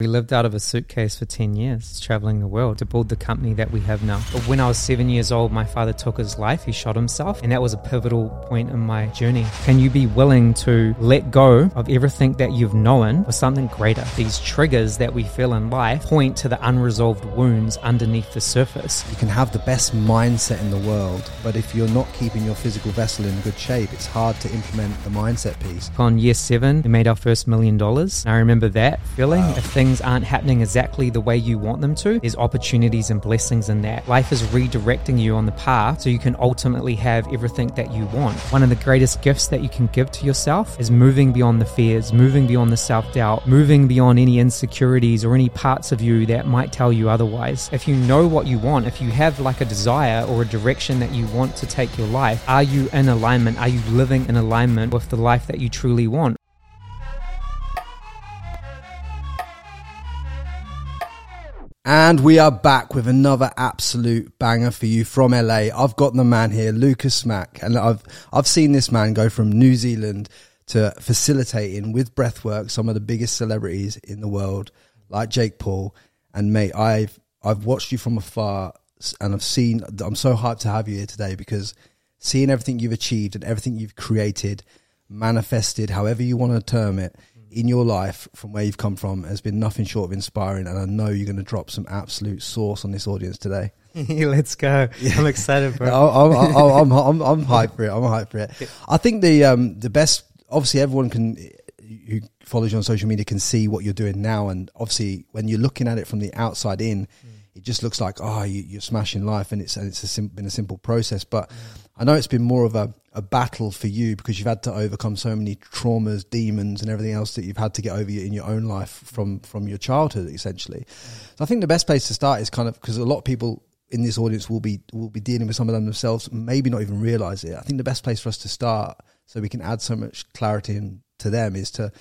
We lived out of a suitcase for 10 years, traveling the world to build the company that we have now. But when I was seven years old, my father took his life. He shot himself, and that was a pivotal point in my journey. Can you be willing to let go of everything that you've known for something greater? These triggers that we feel in life point to the unresolved wounds underneath the surface. You can have the best mindset in the world, but if you're not keeping your physical vessel in good shape, it's hard to implement the mindset piece. On year seven, we made our first million dollars. I remember that feeling. Wow. If things aren't happening exactly the way you want them to, there's opportunities and blessings in that. Life is redirecting you on the path so you can ultimately have everything that you want. One of the greatest gifts that you can give to yourself is moving beyond the fears, moving beyond the self doubt, moving beyond any insecurities or any parts of you that might tell you otherwise. If you know what you want, if you have like a desire or a direction that you want to take your life, are you in alignment? Are you living in alignment with the life that you truly want? And we are back with another absolute banger for you from LA. I've got the man here, Lukis Mac, and I've I've seen this man go from New Zealand to facilitating with breathwork some of the biggest celebrities in the world, like Jake Paul. And mate, I've I've watched you from afar, and I've seen. I'm so hyped to have you here today because seeing everything you've achieved and everything you've created, manifested, however you want to term it, in your life from where you've come from has been nothing short of inspiring. And I know you're going to drop some absolute sauce on this audience today. Let's go. I'm excited, bro. I'm, I'm, I'm, I'm, I'm hyped for it. I'm hyped for it. I think the um, the best, obviously, everyone can who follows you on social media can see what you're doing now, and obviously, when you're looking at it from the outside in, it just looks like oh, you, are smashing life, and it's and it's a sim- been a simple process. But I know it's been more of a, a battle for you because you've had to overcome so many traumas, demons, and everything else that you've had to get over in your own life from from your childhood, essentially. So I think the best place to start is kind of because a lot of people in this audience will be will be dealing with some of them themselves, maybe not even realize it. I think the best place for us to start, so we can add so much clarity in, to them, is to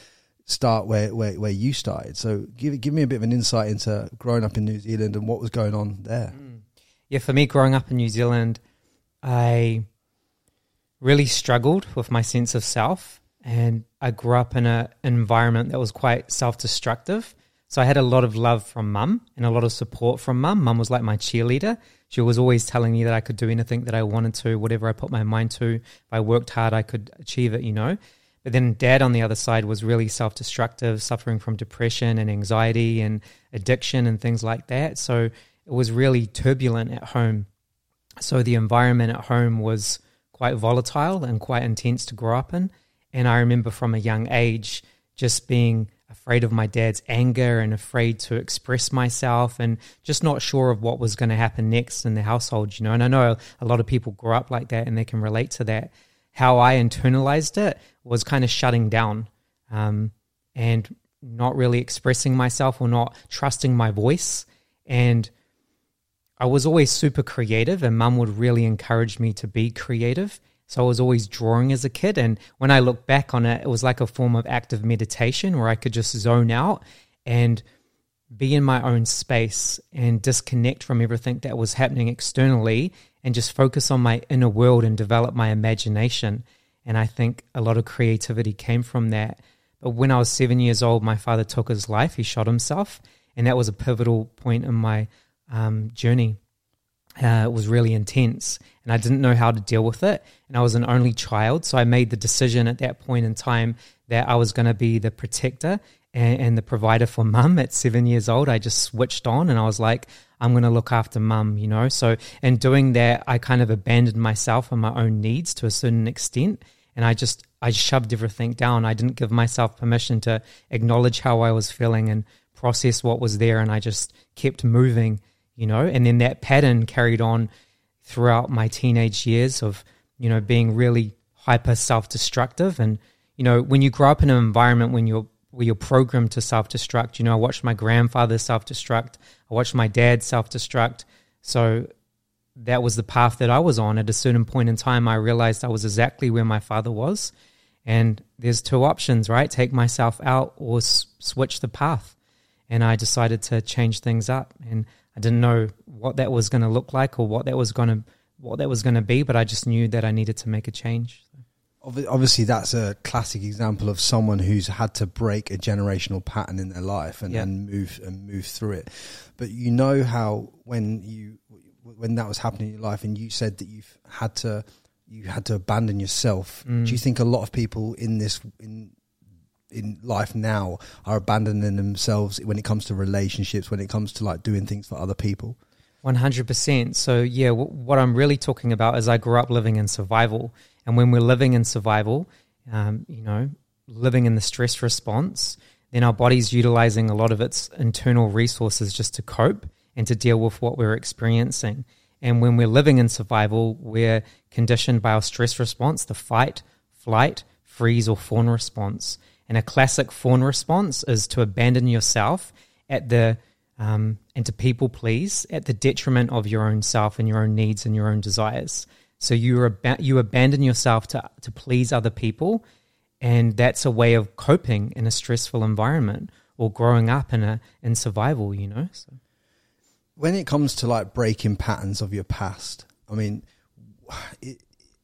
start where, where where you started. So give give me a bit of an insight into growing up in New Zealand and what was going on there. Mm. Yeah, for me, growing up in New Zealand, I really struggled with my sense of self, and I grew up in an environment that was quite self destructive. So I had a lot of love from mum and a lot of support from mum. Mum was like my cheerleader. She was always telling me that I could do anything that I wanted to, whatever I put my mind to. If I worked hard, I could achieve it, you know. But then dad on the other side was really self destructive, suffering from depression and anxiety and addiction and things like that. So it was really turbulent at home. So the environment at home was quite volatile and quite intense to grow up in. And I remember from a young age just being afraid of my dad's anger and afraid to express myself and just not sure of what was going to happen next in the household, you know. And I know a lot of people grow up like that and they can relate to that. How I internalized it was kind of shutting down um, and not really expressing myself or not trusting my voice. And I was always super creative, and mum would really encourage me to be creative. So I was always drawing as a kid. And when I look back on it, it was like a form of active meditation where I could just zone out and be in my own space and disconnect from everything that was happening externally and just focus on my inner world and develop my imagination. And I think a lot of creativity came from that. But when I was seven years old, my father took his life. He shot himself. And that was a pivotal point in my um, journey. Uh, was really intense, and I didn't know how to deal with it. And I was an only child, so I made the decision at that point in time that I was going to be the protector and, and, the provider for mum at seven years old. I just switched on, and I was like, I'm going to look after mum, you know. So in doing that, I kind of abandoned myself and my own needs to a certain extent, and I just I shoved everything down. I didn't give myself permission to acknowledge how I was feeling and process what was there, and I just kept moving you know, and then that pattern carried on throughout my teenage years of, you know, being really hyper self destructive. And, you know, when you grow up in an environment when you're where you're programmed to self destruct, you know, I watched my grandfather self destruct, I watched my dad self destruct. So that was the path that I was on. At a certain point in time, I realized I was exactly where my father was. And there's two options, right? Take myself out or s- switch the path. And I decided to change things up. And I didn't know what that was going to look like or what that was going to what that was going to be, but I just knew that I needed to make a change. Obviously, that's a classic example of someone who's had to break a generational pattern in their life and, Yeah. and move and move through it. But you know how when you when that was happening in your life, and you said that you've had to you had to abandon yourself. Mm. Do you think a lot of people in this in in life now are abandoning themselves when it comes to relationships, when it comes to like doing things for other people? One hundred percent. So yeah, w- what I'm really talking about is I grew up living in survival, and when we're living in survival, um, you know, living in the stress response, then our body's utilizing a lot of its internal resources just to cope and to deal with what we're experiencing. And when we're living in survival, we're conditioned by our stress response, the fight, flight, freeze, or fawn response. And a classic fawn response is to abandon yourself at the um, and to people please at the detriment of your own self and your own needs and your own desires. So you ab- you abandon yourself to to please other people, and that's a way of coping in a stressful environment or growing up in a in survival. You know. So. when it comes to like breaking patterns of your past, I mean, i-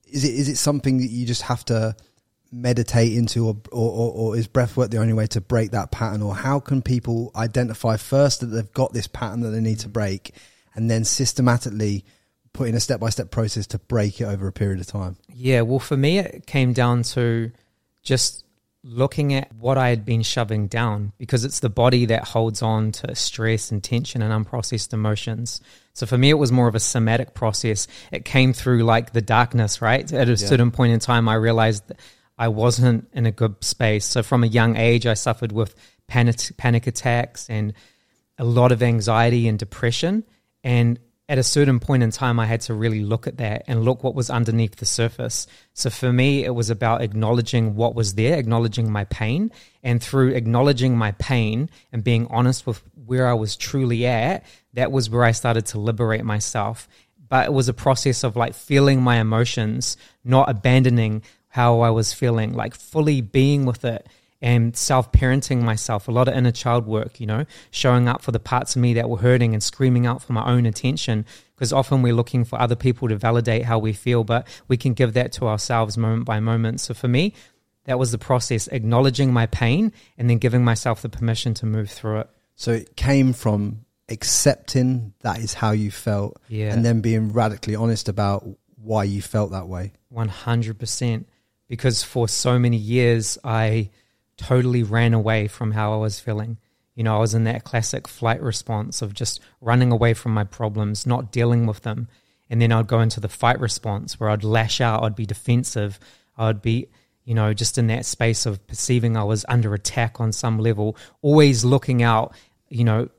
is it is it something that you just have to meditate into, or or, or, or is breathwork the only way to break that pattern, or how can people identify first that they've got this pattern that they need to mm. break, and then systematically put in a step by step process to break it over a period of time? Yeah, well, for me, it came down to just looking at what I had been shoving down because it's the body that holds on to stress and tension and unprocessed emotions. So for me, it was more of a somatic process. It came through like the darkness, right? At a certain point in time, I realized that I wasn't in a good space. So from a young age, I suffered with panic, panic attacks and a lot of anxiety and depression. And at a certain point in time, I had to really look at that and look what was underneath the surface. So for me, it was about acknowledging what was there, acknowledging my pain. And through acknowledging my pain and being honest with where I was truly at, that was where I started to liberate myself. But it was a process of like feeling my emotions, not abandoning how I was feeling, like fully being with it and self parenting myself, a lot of inner child work, you know, showing up for the parts of me that were hurting and screaming out for my own attention. Because often we're looking for other people to validate how we feel, but we can give that to ourselves moment by moment. So for me, that was the process, acknowledging my pain and then giving myself the permission to move through it. So it came from accepting that is how you felt, Yeah. and then being radically honest about why you felt that way. 100%. Because for so many years, I totally ran away from how I was feeling. You know, I was in that classic flight response of just running away from my problems, not dealing with them. And then I'd go into the fight response where I'd lash out, I'd be defensive, I'd be, you know, just in that space of perceiving I was under attack on some level, always looking out, you know,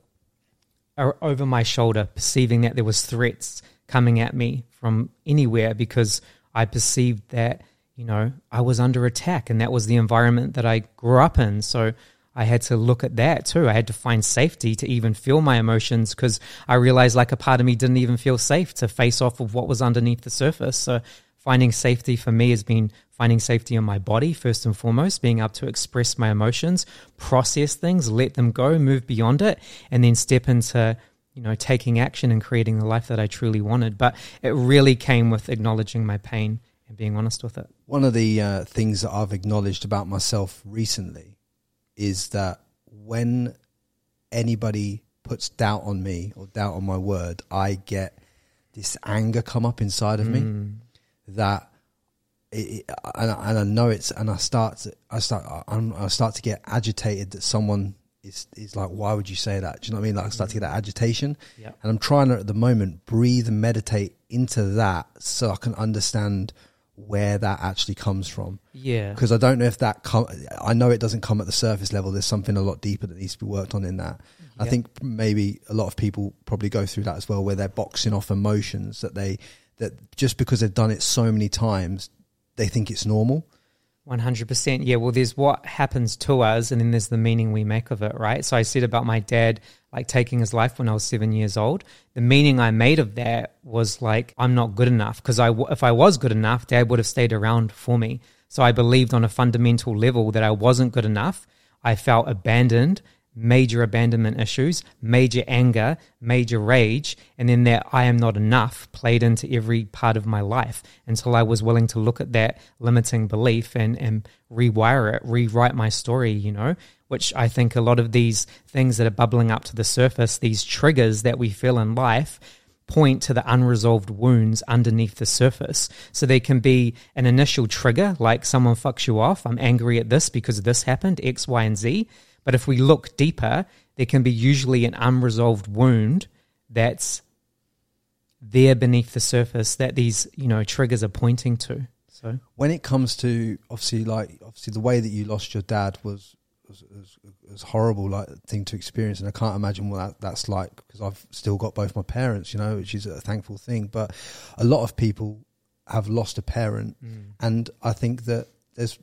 over my shoulder, perceiving that there was threats coming at me from anywhere because I perceived that you know I was under attack, and that was the environment that I grew up in. So I had to look at that too. I had to find safety to even feel my emotions because I realized like a part of me didn't even feel safe to face off of what was underneath the surface. So finding safety for me has been finding safety in my body first and foremost, being able to express my emotions, process things, let them go, move beyond it, and then step into you know taking action and creating the life that I truly wanted. But it really came with acknowledging my pain and being honest with it. One of the uh, things that I've acknowledged about myself recently is that when anybody puts doubt on me or doubt on my word, I get this anger come up inside of me that it, it, and, I- and I know it's and I start to, I start I'm, I start to get agitated that someone is is like why would you say that do you know what I mean like I start to get that agitation Yeah. and I'm trying to at the moment breathe and meditate into that so I can understand where that actually comes from Yeah. because I don't know if that com- I know it doesn't come at the surface level. There's something a lot deeper that needs to be worked on in that. I think maybe a lot of people probably go through that as well, where they're boxing off emotions that they that just because they've done it so many times, they think it's normal. One hundred percent. Yeah. Well, there's what happens to us, and then there's the meaning we make of it, right? So I said about my dad like taking his life when I was seven years old. The meaning I made of that was like I'm not good enough because I if I was good enough, dad would have stayed around for me. So I believed on a fundamental level that I wasn't good enough. I felt abandoned major abandonment issues, major anger, major rage, and then that I am not enough played into every part of my life until I was willing to look at that limiting belief and, and rewire it, rewrite my story, you know, which I think a lot of these things that are bubbling up to the surface, these triggers that we feel in life, point to the unresolved wounds underneath the surface. So they can be an initial trigger, like someone fucks you off. I'm angry at this because this happened, X, Y, and Z. But if we look deeper, there can be usually an unresolved wound that's there beneath the surface that these, you know, triggers are pointing to. So when it comes to obviously like obviously the way that you lost your dad was was, was, was horrible like thing to experience and I can't imagine what that, that's like because I've still got both my parents you know which is a thankful thing but a lot of people have lost a parent mm. and I think that there's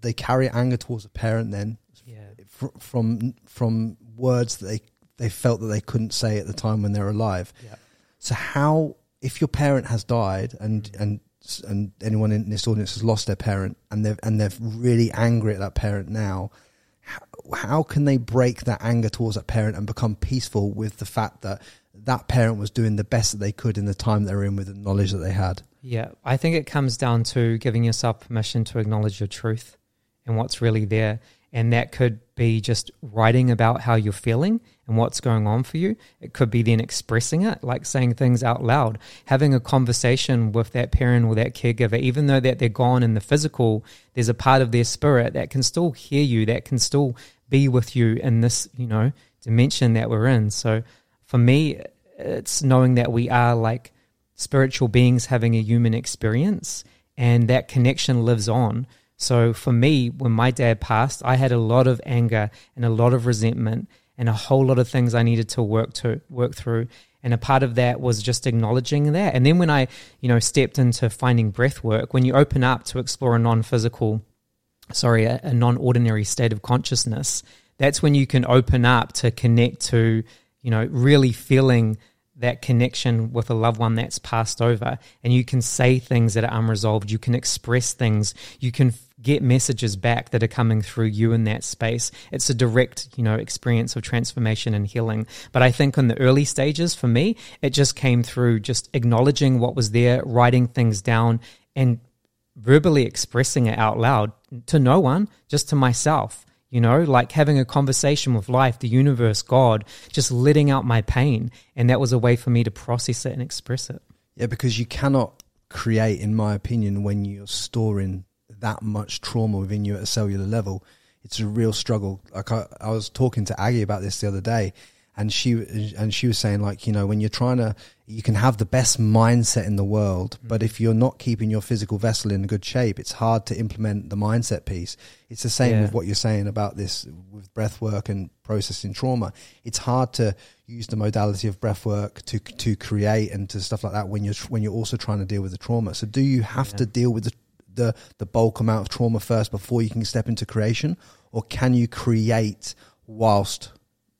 they carry anger towards a parent then yeah. fr- from from words that they they felt that they couldn't say at the time when they're alive Yeah. so how if your parent has died and and and anyone in this audience has lost their parent and they're and they're really angry at that parent now how, can they break that anger towards that parent and become peaceful with the fact that that parent was doing the best that they could in the time they were in with the knowledge that they had Yeah, I think it comes down to giving yourself permission to acknowledge your truth and what's really there. And that could be just writing about how you're feeling and what's going on for you. It could be then expressing it, like saying things out loud, having a conversation with that parent or that caregiver, even though that they're gone in the physical, there's a part of their spirit that can still hear you, that can still be with you in this, you know, dimension that we're in. So for me, it's knowing that we are like spiritual beings having a human experience and that connection lives on. So for me, when my dad passed, I had a lot of anger and a lot of resentment and a whole lot of things I needed to work to work through. And a part of that was just acknowledging that. And then when I, you know, stepped into finding breath work, when you open up to explore a non-physical, sorry, a, a non-ordinary state of consciousness, that's when you can open up to connect to, you know, really feeling that connection with a loved one that's passed over and you can say things that are unresolved you can express things you can get messages back that are coming through you in that space it's a direct you know experience of transformation and healing but i think in the early stages for me it just came through just acknowledging what was there writing things down and verbally expressing it out loud to no one just to myself you know, like having a conversation with life, the universe, God, just letting out my pain. And that was a way for me to process it and express it. Yeah, because you cannot create, in my opinion, when you're storing that much trauma within you at a cellular level. It's a real struggle. Like I, I was talking to Aggie about this the other day, and she and she was saying like you know when you're trying to you can have the best mindset in the world mm. but if you're not keeping your physical vessel in good shape it's hard to implement the mindset piece it's the same Yeah. with what you're saying about this with breath work and processing trauma it's hard to use the modality of breath work to to create and to stuff like that when you're when you're also trying to deal with the trauma so do you have Yeah. to deal with the the the bulk amount of trauma first before you can step into creation or can you create whilst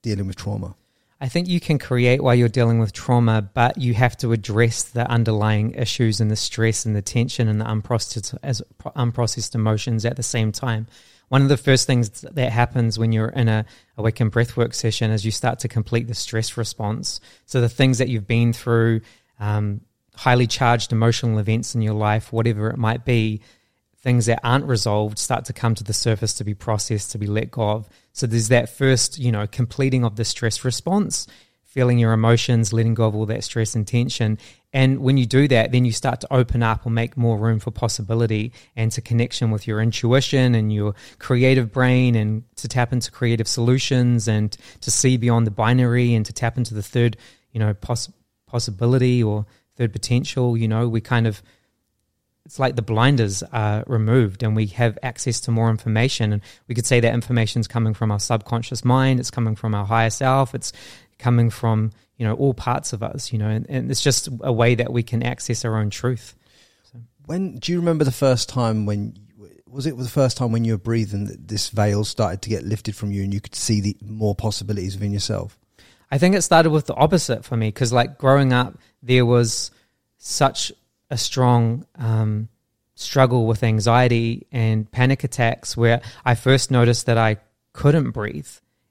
dealing with trauma I think you can create while you're dealing with trauma, but you have to address the underlying issues and the stress and the tension and the unprocessed, as, unprocessed emotions at the same time. One of the first things that happens when you're in a awakened breathwork session is you start to complete the stress response. So the things that you've been through, um, highly charged emotional events in your life, whatever it might be, things that aren't resolved start to come to the surface to be processed, to be let go of. So there's that first, you know, completing of the stress response, feeling your emotions, letting go of all that stress and tension. And when you do that, then you start to open up or make more room for possibility and to connection with your intuition and your creative brain and to tap into creative solutions and to see beyond the binary and to tap into the third, you know, poss- possibility or third potential. You know, we kind of it's like the blinders are removed and we have access to more information and we could say that information is coming from our subconscious mind it's coming from our higher self it's coming from you know all parts of us you know and, and it's just a way that we can access our own truth So. When do you remember the first time when was it the first time when you were breathing that this veil started to get lifted from you and you could see the more possibilities within yourself? I think it started with the opposite for me because, like, growing up, there was such a strong um, struggle with anxiety and panic attacks where I first noticed that I couldn't breathe.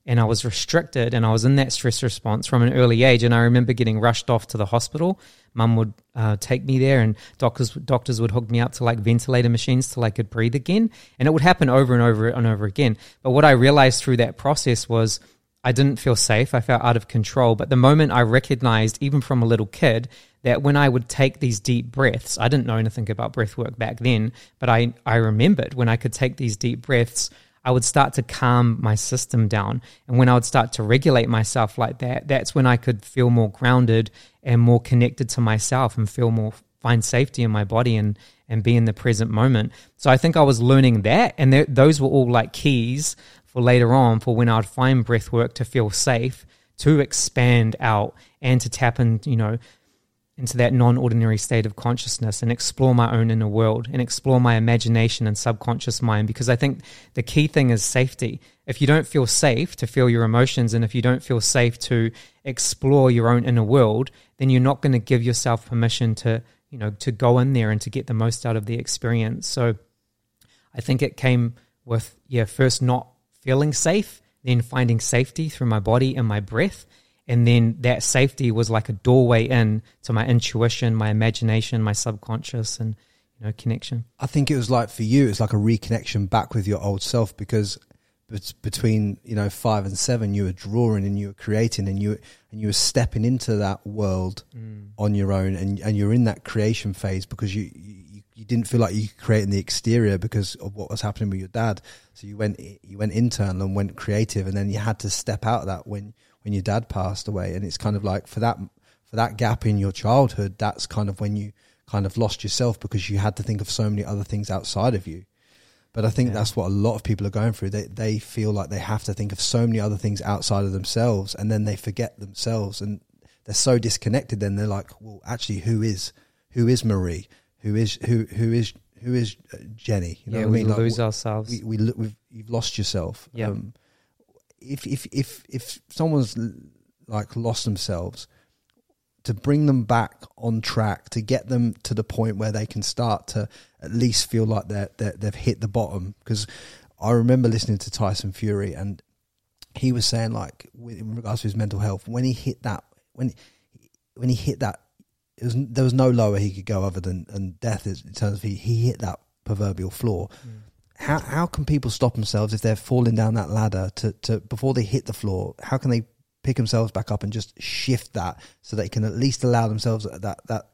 and I was restricted and I was in that stress response from an early age. And I remember getting rushed off to the hospital. Mum would uh, take me there, and doctors doctors would hook me up to like ventilator machines till I could breathe again. And it would happen over and over and over again. But what I realized through that process was I didn't feel safe. I felt out of control. But the moment I recognized, even from a little kid, that when I would take these deep breaths, I didn't know anything about breath work back then, but I, I remembered when I could take these deep breaths, I would start to calm my system down. And when I would start to regulate myself like that, that's when I could feel more grounded and more connected to myself and feel more find safety in my body and and be in the present moment. So I think I was learning that, and th- those were all like keys for later on for when I'd find breath work to feel safe, to expand out, and to tap in, you know, into that non-ordinary state of consciousness and explore my own inner world and explore my imagination and subconscious mind because I think the key thing is safety. If you don't feel safe to feel your emotions and if you don't feel safe to explore your own inner world, then you're not going to give yourself permission to, you know, to go in there and to get the most out of the experience. So I think it came with yeah, first not feeling safe, then finding safety through my body and my breath and then that safety was like a doorway in to my intuition my imagination my subconscious and you know connection I think it was like for you, it's like a reconnection back with your old self because between you know five and seven, you were drawing and you were creating and you and you were stepping into that world mm. on your own and and you're in that creation phase because you. You didn't feel like you could create in the exterior because of what was happening with your dad. So you went you went internal and went creative, and then you had to step out of that when when your dad passed away. And it's kind of like for that for that gap in your childhood, that's kind of when you kind of lost yourself because you had to think of so many other things outside of you. But I think Yeah. that's what a lot of people are going through. They they feel like they have to think of so many other things outside of themselves, and then they forget themselves, and they're so disconnected. Then they're like, well, actually, who is who is Marie? Who is who who is who is uh, Jenny? You know yeah what I we mean? Lose w- ourselves we, we lo- we've you've lost yourself. Yeah. Um, if if if if someone's like lost themselves, to bring them back on track, to get them to the point where they can start to at least feel like they're, they're they've hit the bottom. Because I remember listening to Tyson Fury, and he was saying like in regards to his mental health, when he hit that when when he hit that, was, there was no lower he could go other than and death is in terms of he, he hit that proverbial floor. How how can people stop themselves if they're falling down that ladder to, to before they hit the floor? How can they pick themselves back up and just shift that so they can at least allow themselves that that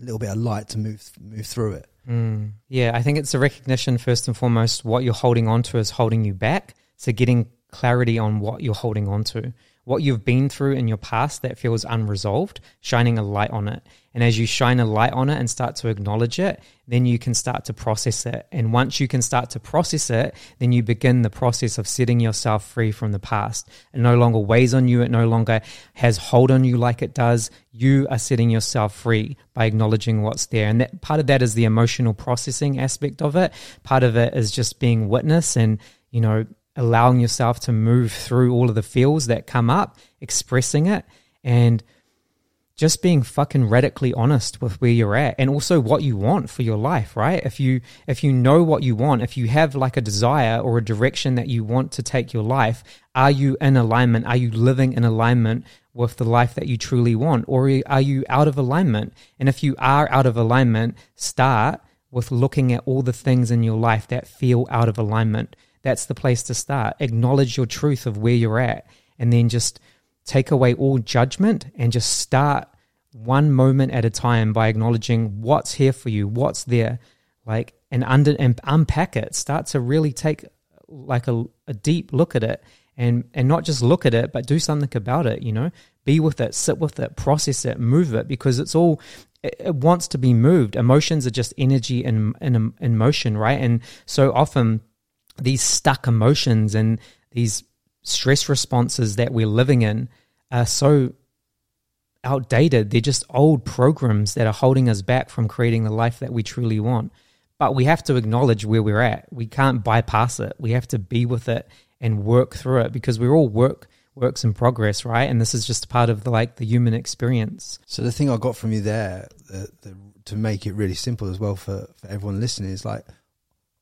little bit of light to move move through it? Mm. Yeah, I think it's a recognition first and foremost. What you're holding on to is holding you back. So getting clarity on what you're holding on to, what you've been through in your past that feels unresolved, shining a light on it. And as you shine a light on it and start to acknowledge it, then you can start to process it. And once you can start to process it, then you begin the process of setting yourself free from the past. It no longer weighs on you. It no longer has hold on you like it does. You are setting yourself free by acknowledging what's there. And that part of that is the emotional processing aspect of it. Part of it is just being witness and, you know, allowing yourself to move through all of the feels that come up, expressing it, and just being fucking radically honest with where you're at and also what you want for your life right? If you if you know what you want if you have like a desire or a direction that you want to take your life are you in alignment? Are you living in alignment with the life that you truly want? Or are you out of alignment? And if you are out of alignment start with looking at all the things in your life that feel out of alignment that's the place to start acknowledge your truth of where you're at and then just take away all judgment and just start one moment at a time by acknowledging what's here for you, what's there, like and under and unpack it. Start to really take like a, a deep look at it and and not just look at it, but do something about it. You know, be with it, sit with it, process it, move it because it's all. It, wants to be moved. Emotions are just energy in, in in motion, right? And so often these stuck emotions and these stress responses that we're living in are so outdated. They're just old programs that are holding us back from creating the life that we truly want. But we have to acknowledge where we're at. We can't bypass it. We have to be with it and work through it because we're all work works in progress, right? And this is just part of the like the human experience. So the thing I got from you there, the, the, to make it really simple as well for, for everyone listening, is like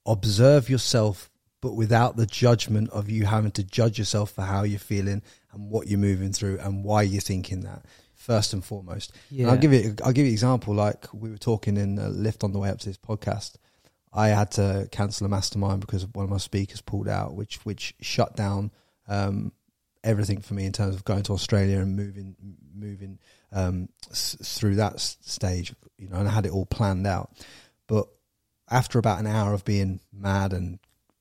observe yourself but without the judgment of you having to judge yourself for how you're feeling and what you're moving through and why you're thinking that first and foremost. Yeah. And I'll give you I'll give you an example. Like we were talking in a lift on the way up to this podcast. I had to cancel a mastermind because one of my speakers pulled out, which which shut down um, everything for me in terms of going to Australia and moving moving um, s- through that s- stage. You know, and I had it all planned out. But after about an hour of being mad and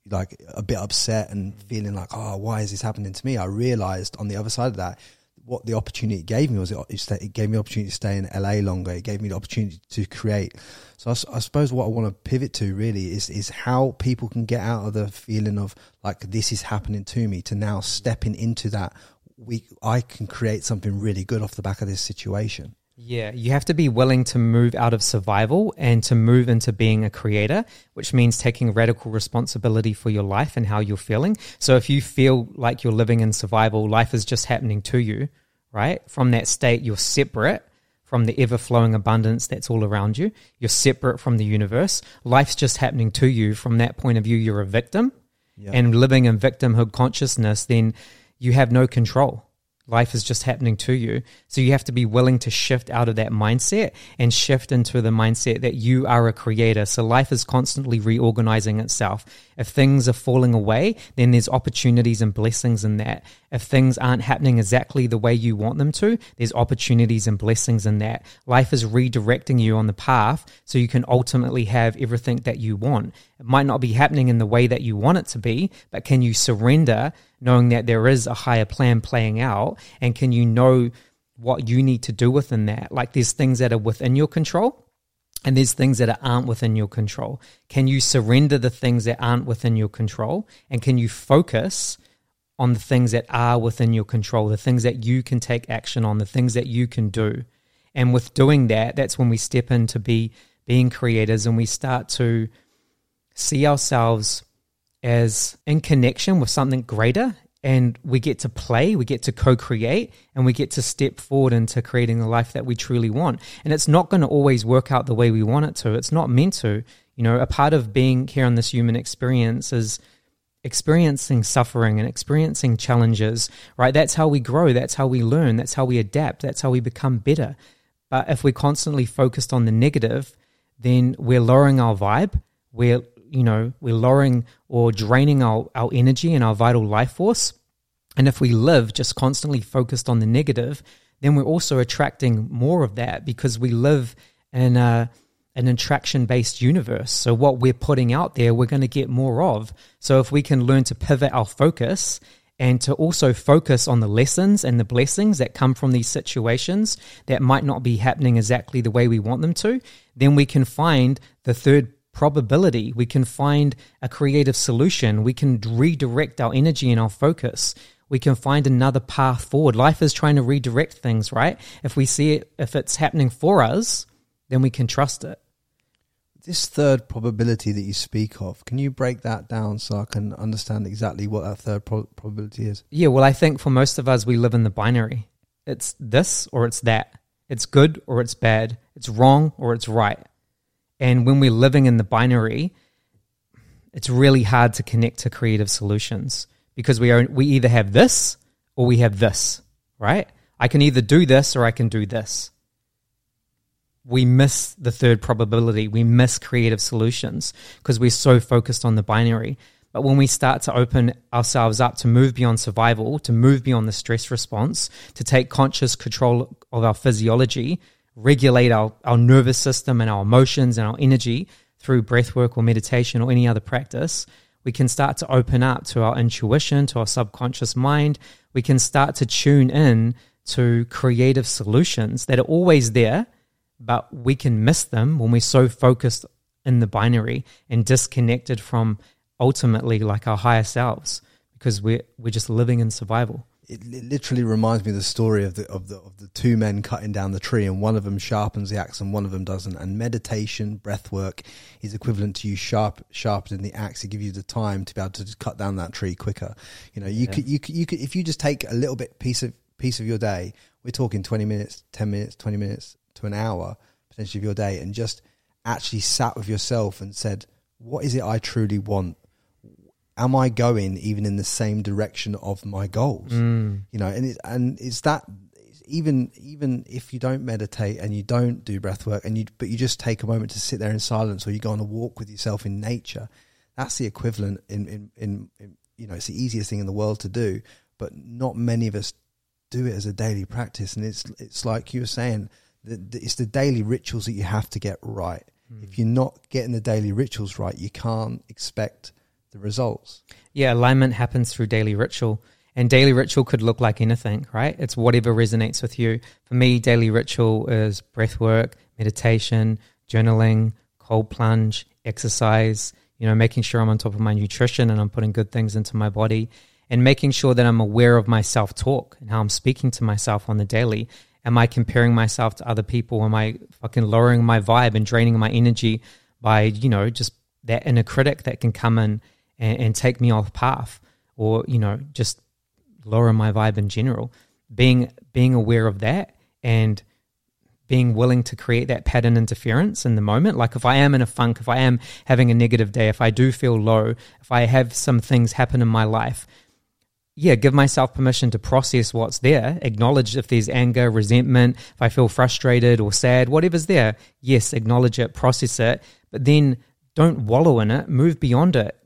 like a bit upset and feeling like, oh, why is this happening to me? I realized on the other side of that, what the opportunity it gave me was it, it gave me the opportunity to stay in LA longer. It gave me the opportunity to create. So I suppose what I want to pivot to really is is how people can get out of the feeling of like this is happening to me to now stepping into that. We I can create something really good off the back of this situation. Yeah, you have to be willing to move out of survival and to move into being a creator, which means taking radical responsibility for your life and how you're feeling. So if you feel like you're living in survival, life is just happening to you, right? From that state, you're separate from the ever flowing abundance that's all around you. You're separate from the universe. Life's just happening to you. From that point of view, you're a victim. Yeah. And living in victimhood consciousness, then you have no control. Life is just happening to you. So you have to be willing to shift out of that mindset and shift into the mindset that you are a creator. So life is constantly reorganizing itself. If things are falling away, then there's opportunities and blessings in that. If things aren't happening exactly the way you want them to, there's opportunities and blessings in that. Life is redirecting you on the path so you can ultimately have everything that you want. It might not be happening in the way that you want it to be, but can you surrender knowing that there is a higher plan playing out? And can you know what you need to do within that? Like there's things that are within your control and there's things that aren't within your control. Can you surrender the things that aren't within your control? And can you focus on the things that are within your control, the things that you can take action on, the things that you can do? And with doing that, that's when we step into be being creators and we start to see ourselves as in connection with something greater and we get to play, we get to co create, and we get to step forward into creating the life that we truly want. And it's not going to always work out the way we want it to. It's not meant to. You know, a part of being here on this human experience is experiencing suffering and experiencing challenges, right? That's how we grow. That's how we learn. That's how we adapt. That's how we become better. But if we're constantly focused on the negative, then we're lowering our vibe. We're you know we're lowering or draining our, our energy and our vital life force. And if we live just constantly focused on the negative then we're also attracting more of that because we live in a, an attraction based universe. So what we're putting out there we're going to get more of. So if we can learn to pivot our focus and to also focus on the lessons and the blessings that come from these situations that might not be happening exactly the way we want them to, then we can find the third probability. We can find a creative solution. We can redirect our energy and our focus. We can find another path forward. Life is trying to redirect things, right? If we see it, if it's happening for us, then we can trust it. This third probability that you speak of, can you break that down so I can understand exactly what that third pro- probability is? Yeah, well, I think for most of us, we live in the binary. It's this or it's that. It's good or it's bad. It's wrong or it's right. And when we're living in the binary, it's really hard to connect to creative solutions because we are we either have this or we have this, right? I can either do this or I can do this. We miss the third probability. We miss creative solutions because we're so focused on the binary. But when we start to open ourselves up to move beyond survival, to move beyond the stress response, to take conscious control of our physiology, regulate our, our nervous system and our emotions and our energy through breath work or meditation or any other practice, we can start to open up to our intuition, to our subconscious mind. We can start to tune in to creative solutions that are always there, but we can miss them when we're so focused in the binary and disconnected from ultimately like our higher selves because we're we're just living in survival. It, it literally reminds me of the story of the of the of the two men cutting down the tree, and one of them sharpens the axe and one of them doesn't. And meditation, breath work, is equivalent to you sharp sharpening the axe to give you the time to be able to just cut down that tree quicker. You know, you Yeah. could you could you could if you just take a little bit piece of piece of your day. We're talking twenty minutes, ten minutes, twenty minutes to an hour potentially of your day, and just actually sat with yourself and said, "What is it I truly want?" Am I going even in the same direction of my goals? Mm. You know, and it, and it's that even even if you don't meditate and you don't do breath work and you but you just take a moment to sit there in silence or you go on a walk with yourself in nature, that's the equivalent in in, in, in you know it's the easiest thing in the world to do, but not many of us do it as a daily practice. And it's it's like you were saying, the, the, it's the daily rituals that you have to get right. Mm. If you're not getting the daily rituals right, you can't expect the results. Yeah, alignment happens through daily ritual. And daily ritual could look like anything, right? It's whatever resonates with you. For me, daily ritual is breath work, meditation, journaling, cold plunge, exercise, you know, making sure I'm on top of my nutrition and I'm putting good things into my body and making sure that I'm aware of my self talk and how I'm speaking to myself on the daily. Am I comparing myself to other people? Am I fucking lowering my vibe and draining my energy by, you know, just that inner critic that can come in and, and take me off path or, you know, just lower my vibe in general. Being being aware of that and being willing to create that pattern interference in the moment. Like if I am in a funk, if I am having a negative day, if I do feel low, if I have some things happen in my life, yeah, give myself permission to process what's there, acknowledge if there's anger, resentment, if I feel frustrated or sad, whatever's there. Yes, acknowledge it, process it, but then don't wallow in it, move beyond it.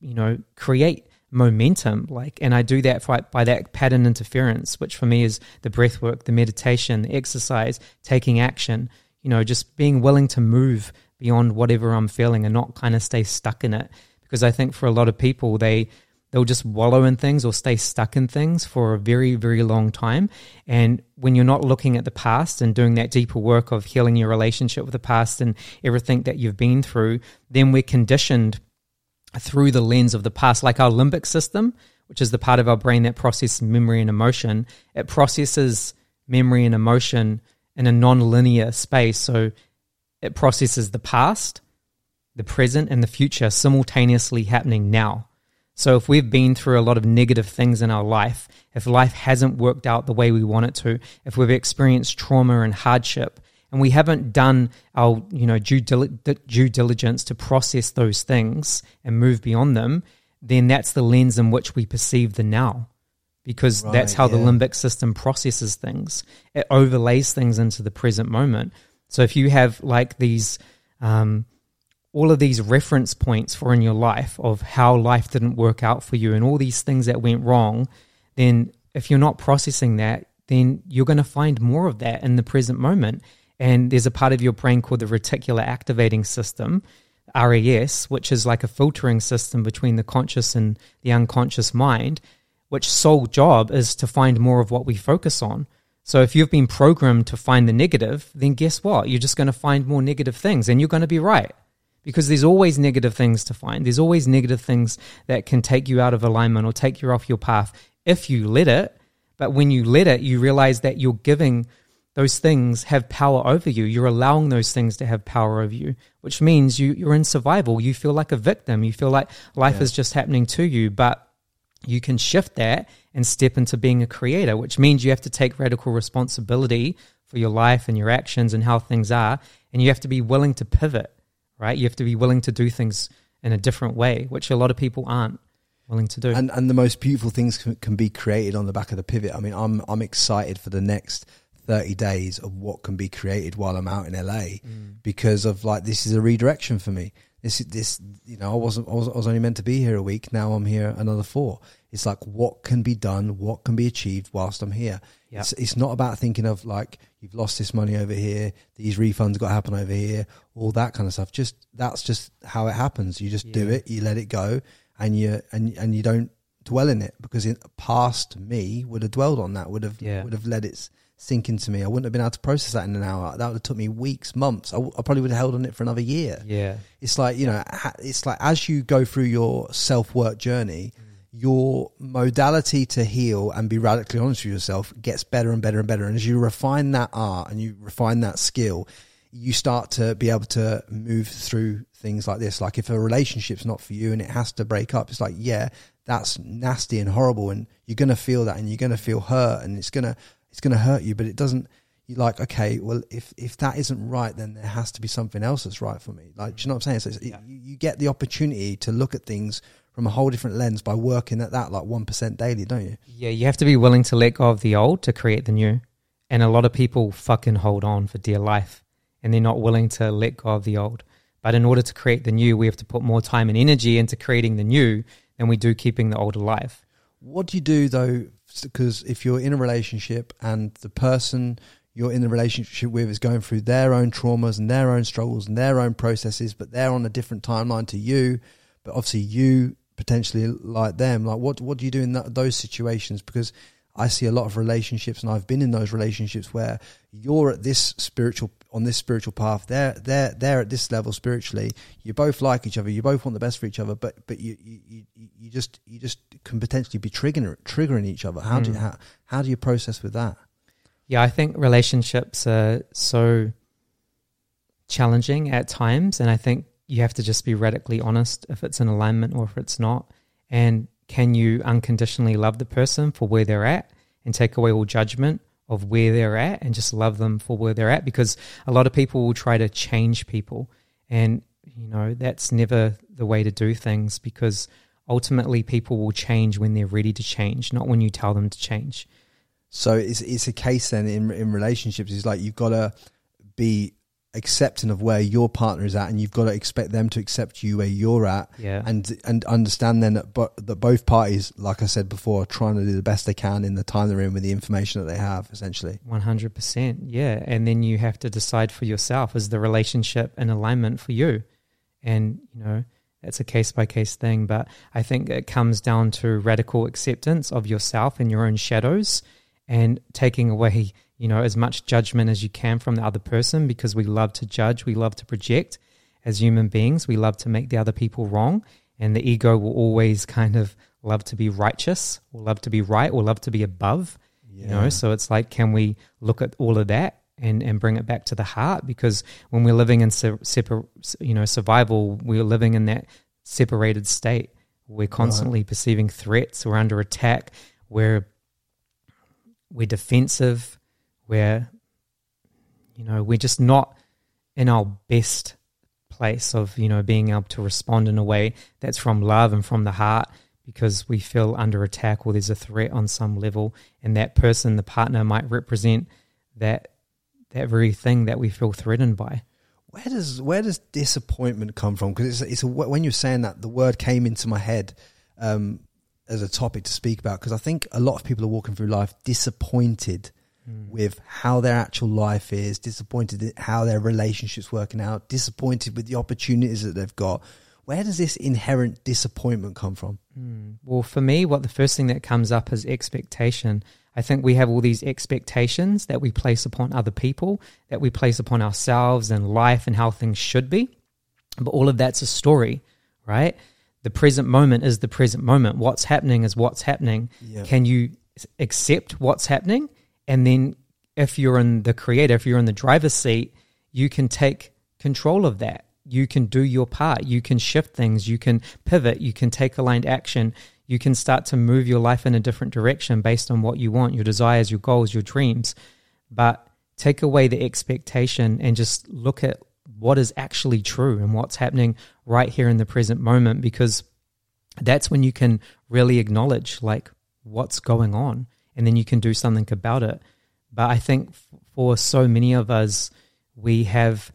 You know, create momentum like and i do that by, by that pattern interference which for me is the breath work the meditation the exercise taking action you know just being willing to move beyond whatever i'm feeling and not kind of stay stuck in it. Because i think for a lot of people they they'll just wallow in things or stay stuck in things for a very very long time. And when you're not looking at the past and doing that deeper work of healing your relationship with the past and everything that you've been through then we're conditioned through the lens of the past, like our limbic system, which is the part of our brain that processes memory and emotion. It processes memory and emotion in a non-linear space. So it processes the past, the present, and the future simultaneously happening now. So if we've been through a lot of negative things in our life, if life hasn't worked out the way we want it to, if we've experienced trauma and hardship, and we haven't done our you know due, due diligence to process those things and move beyond them, then that's the lens in which we perceive the now. Because right, that's how yeah. the limbic system processes things. It overlays things into the present moment. So if you have like these, um, all of these reference points for in your life of how life didn't work out for you and all these things that went wrong, then if you're not processing that, then you're going to find more of that in the present moment. And there's a part of your brain called the reticular activating system, RAS, which is like a filtering system between the conscious and the unconscious mind, which sole job is to find more of what we focus on. So if you've been programmed to find the negative, then guess what? You're just going to find more negative things and you're going to be right. Because there's always negative things to find. There's always negative things that can take you out of alignment or take you off your path if you let it. But when you let it, you realize that you're giving those things have power over you. You're allowing those things to have power over you, which means you, you're in survival. You feel like a victim. You feel like life yeah. is just happening to you, but you can shift that and step into being a creator, which means you have to take radical responsibility for your life and your actions and how things are. And you have to be willing to pivot, right? You have to be willing to do things in a different way, which a lot of people aren't willing to do. And, and the most beautiful things can, can be created on the back of the pivot. I mean, I'm, I'm excited for the next 30 days of what can be created while I'm out in LA mm. because of like this is a redirection for me. This is this you know I wasn't I was, I was only meant to be here a week. Now I'm here another four. It's like what can be done, what can be achieved whilst I'm here. Yep. It's it's not about thinking of like you've lost this money over here, these refunds got to happen over here, all that kind of stuff. Just that's just how it happens. You just yeah. do it, you let it go, and you and and you don't dwell in it because in past me would have dwelled on that, would have yeah. would have let it sink into me. I wouldn't have been able to process that in an hour. That would have took me weeks, months. I, probably would have held on it for another year. Yeah. It's like, you know, it's like as you go through your self work journey, mm. your modality to heal and be radically honest with yourself gets better and better and better. And as you refine that art and you refine that skill, you start to be able to move through things like this. Like if a relationship's not for you and it has to break up, it's like, yeah, that's nasty and horrible. And you're going to feel that and you're going to feel hurt and it's going to, it's going to hurt you, but it doesn't. You're like, okay, well, if if that isn't right, then there has to be something else that's right for me. Like, do you know what I'm saying? So yeah. you, you get the opportunity to look at things from a whole different lens by working at that like 1% daily, don't you? Yeah, you have to be willing to let go of the old to create the new. And a lot of people fucking hold on for dear life and they're not willing to let go of the old. But in order to create the new, we have to put more time and energy into creating the new than we do keeping the old alive. What do you do though? Because if you're in a relationship and the person you're in the relationship with is going through their own traumas and their own struggles and their own processes, but they're on a different timeline to you, but obviously you potentially like them. Like, what what do you do in that, those situations? Because I see a lot of relationships, and I've been in those relationships where you're at this spiritual on this spiritual path. They're they're they're at this level spiritually. You both like each other. You both want the best for each other, but but you you, you just you just can potentially be triggering triggering each other. How mm. do you, how how do you process with that? Yeah, I think relationships are so challenging at times, and I think you have to just be radically honest if it's in alignment or if it's not. And can you unconditionally love the person for where they're at and take away all judgment of where they're at and just love them for where they're at? Because a lot of people will try to change people, and you know that's never the way to do things because ultimately people will change when they're ready to change, not when you tell them to change. So it's it's a case then in in relationships. It's like you've got to be accepting of where your partner is at, and you've got to expect them to accept you where you're at, yeah. and and understand then that, but, that both parties, like I said before, are trying to do the best they can in the time they're in with the information that they have, essentially. One hundred percent, yeah. And then you have to decide for yourself: is the relationship in alignment for you? And you know it's a case by case thing, but I think it comes down to radical acceptance of yourself and your own shadows and taking away, you know, as much judgment as you can from the other person because we love to judge, we love to project as human beings, we love to make the other people wrong. And the ego will always kind of love to be righteous or love to be right or love to be above. Yeah. You know, so it's like, can we look at all of that and, and bring it back to the heart? Because when we're living in separ- you know, survival, we're living in that separated state. We're constantly right. perceiving threats. We're under attack. We're we're defensive, we're, you know, we're just not in our best place of, you know, being able to respond in a way that's from love and from the heart because we feel under attack or there's a threat on some level. And that person, the partner, might represent that that very thing that we feel threatened by. Where does where does disappointment come from? Because it's, it's a, when you're saying that, the word came into my head. Um, as a topic to speak about because I think a lot of people are walking through life disappointed mm. with how their actual life is, disappointed at how their relationships working out, disappointed with the opportunities that they've got. Where does this inherent disappointment come from? Mm. Well, for me, what the first thing that comes up is expectation. I think we have all these expectations that we place upon other people, that we place upon ourselves and life and how things should be. But all of that's a story, right? the present moment is the present moment. What's happening is what's happening. Yeah. Can you accept what's happening? And then if you're in the creator, if you're in the driver's seat, you can take control of that. You can do your part. You can shift things. You can pivot. You can take aligned action. You can start to move your life in a different direction based on what you want, your desires, your goals, your dreams. But take away the expectation and just look at what is actually true and what's happening right here in the present moment because that's when you can really acknowledge like what's going on and then you can do something about it. But i think for so many of us we have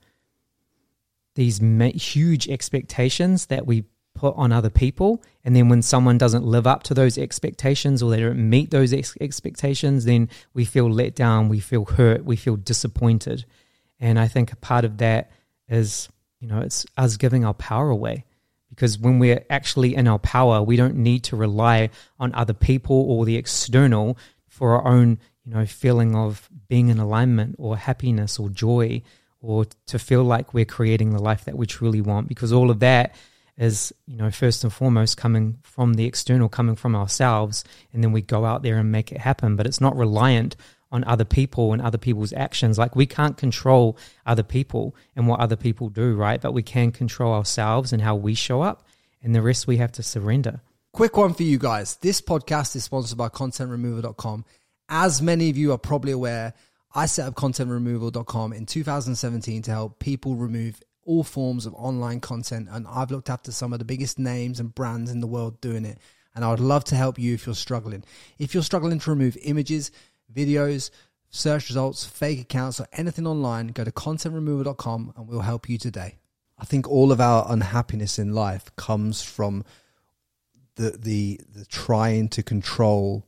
these huge expectations that we put on other people. And then when someone doesn't live up to those expectations or they don't meet those ex- expectations then we feel let down we feel hurt we feel disappointed. And i think a part of that is, you know, it's us giving our power away. Because when we're actually in our power, we don't need to rely on other people or the external for our own, you know, feeling of being in alignment or happiness or joy or to feel like we're creating the life that we truly want. Because all of that is, you know, first and foremost coming from the external, coming from ourselves, and then we go out there and make it happen. But it's not reliant on other people and other people's actions. Like we can't control other people and what other people do, right? But we can control ourselves and how we show up, and the rest we have to surrender. Quick one for you guys. This podcast is sponsored by contentremoval.com. As many of you are probably aware, I set up contentremoval.com in 2017 to help people remove all forms of online content, and I've looked after some of the biggest names and brands in the world doing it. And I would love to help you if you're struggling. If you're struggling to remove images, videos, search results, fake accounts, or anything online, go to contentremoval.com and we'll help you today. I think all of our unhappiness in life comes from the the the trying to control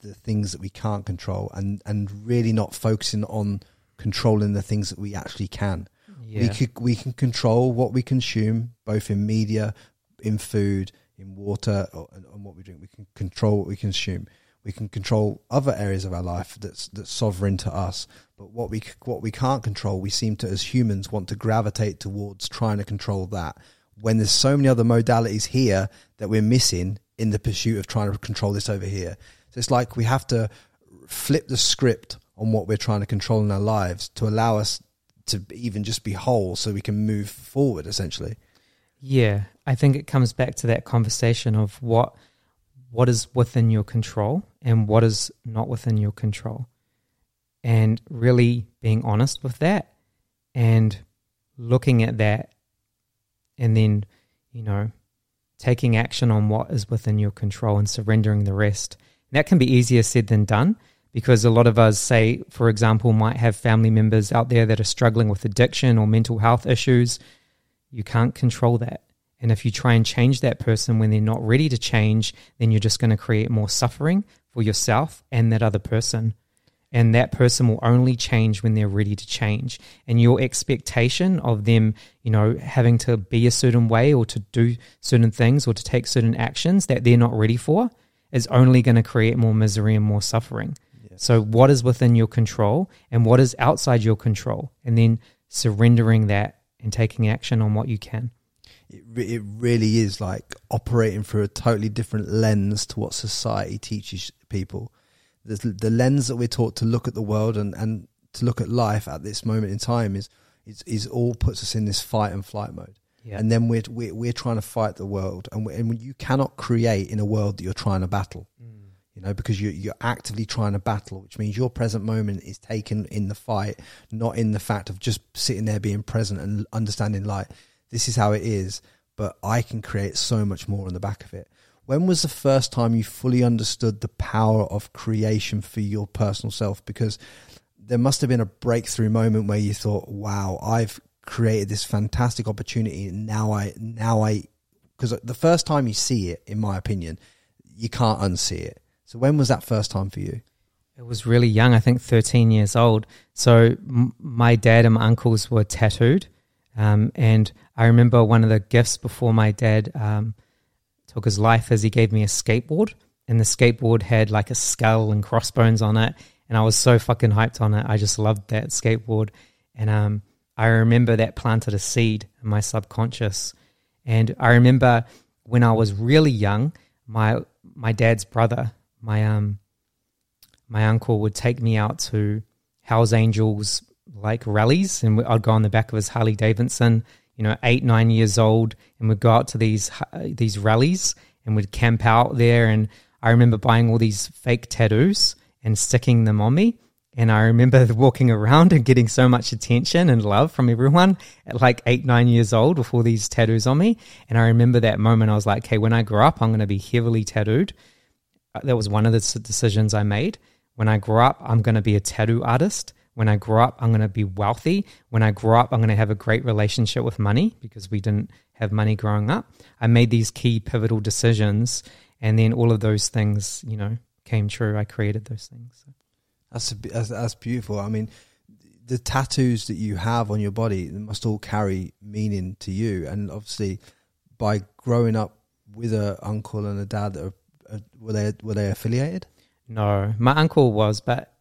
the things that we can't control and and really not focusing on controlling the things that we actually can. Yeah. We could, we can control what we consume, both in media, in food, in water, or, and, and what we drink. We can control what we consume. We can control other areas of our life that's that's sovereign to us. But what we what we can't control, we seem to as humans want to gravitate towards trying to control that. When there's so many other modalities here that we're missing in the pursuit of trying to control this over here. So it's like we have to flip the script on what we're trying to control in our lives to allow us to even just be whole so we can move forward essentially. Yeah, I think it comes back to that conversation of what what is within your control and what is not within your control. And really being honest with that and looking at that and then, you know, taking action on what is within your control and surrendering the rest. And that can be easier said than done because a lot of us say, for example, might have family members out there that are struggling with addiction or mental health issues. You can't control that. And if you try and change that person when they're not ready to change, then you're just going to create more suffering for yourself and that other person. And that person will only change when they're ready to change. And your expectation of them, you know, having to be a certain way or to do certain things or to take certain actions that they're not ready for is only going to create more misery and more suffering. So, what is within your control and what is outside your control? And then surrendering that and taking action on what you can. It, it really is like operating through a totally different lens to what society teaches people. The, the lens that we're taught to look at the world and, and to look at life at this moment in time is, is, is all puts us in this fight and flight mode. Yeah. And then we're, we're, we're trying to fight the world. And, and you cannot create in a world that you're trying to battle. Mm. you know, because you're, you're actively trying to battle, which means your present moment is taken in the fight, not in the fact of just sitting there being present and understanding, like, this is how it is, but I can create so much more on the back of it. When was the first time you fully understood the power of creation for your personal self? Because there must have been a breakthrough moment where you thought, wow, I've created this fantastic opportunity. And now I, now I, because the first time you see it, in my opinion, you can't unsee it. So when was that first time for you? It was really young, I think 13 years old. So m- my dad and my uncles were tattooed. Um, and I remember one of the gifts before my dad um, took his life is he gave me a skateboard. And the skateboard had like a skull and crossbones on it. And I was so fucking hyped on it. I just loved that skateboard. And um, I remember that planted a seed in my subconscious. And I remember when I was really young, my my dad's brother, my um my uncle would take me out to Hell's Angels like rallies, and I'd go on the back of his Harley Davidson, you know, eight nine years old, and we'd go out to these these rallies, and we'd camp out there. And I remember buying all these fake tattoos and sticking them on me. And I remember walking around and getting so much attention and love from everyone at like eight, nine years old with all these tattoos on me. And I remember that moment. I was like, okay, when I grow up, I'm going to be heavily tattooed. Uh, That was one of the decisions I made. When I grow up, I'm going to be a tattoo artist. When I grow up, I'm going to be wealthy. When I grow up, I'm going to have a great relationship with money because we didn't have money growing up. I made these key pivotal decisions. And then all of those things, you know, came true. I created those things. That's, a, that's that's beautiful. I mean, the tattoos that you have on your body must all carry meaning to you, and obviously, by growing up with a uncle and a dad that are, uh, were they were they affiliated? No, my uncle was, but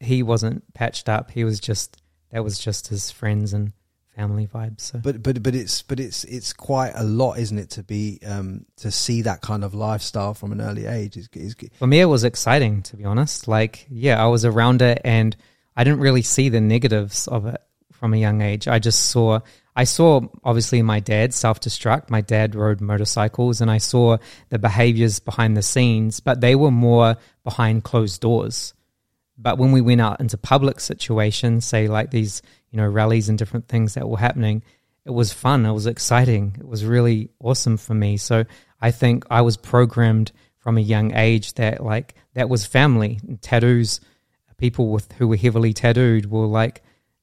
he wasn't patched up. He was just that was just his friends and family vibes. So But but but it's but it's it's quite a lot, isn't it, to be um to see that kind of lifestyle from an early age? Is is for me, it was exciting to be honest. Like, yeah, I was around it, and I didn't really see the negatives of it from a young age. I just saw. I saw obviously my dad self destruct. My dad rode motorcycles, and I saw the behaviors behind the scenes, but they were more behind closed doors. But when we went out into public situations, say like these, you know, rallies and different things that were happening, it was fun. It was exciting. It was really awesome for me. So I think I was programmed from a young age that like that was family. Tattoos, people with who were heavily tattooed were like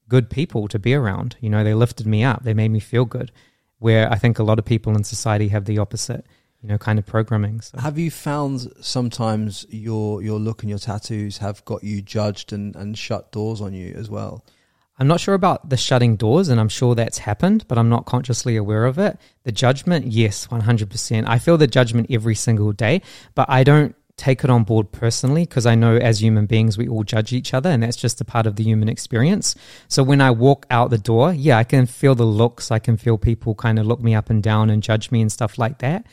good people to be around. You know, they lifted me up. They made me feel good. Where I think a lot of people in society have the opposite, you know, kind of programming. So. Have you found sometimes your your look and your tattoos have got you judged and, and shut doors on you as well? I'm not sure about the shutting doors, and I'm sure that's happened, but I'm not consciously aware of it. The judgment, yes, 100%. I feel the judgment every single day, but I don't take it on board personally because I know as human beings we all judge each other and that's just a part of the human experience. So when I walk out the door, yeah, I can feel the looks, I can feel people kind of look me up and down and judge me and stuff like that.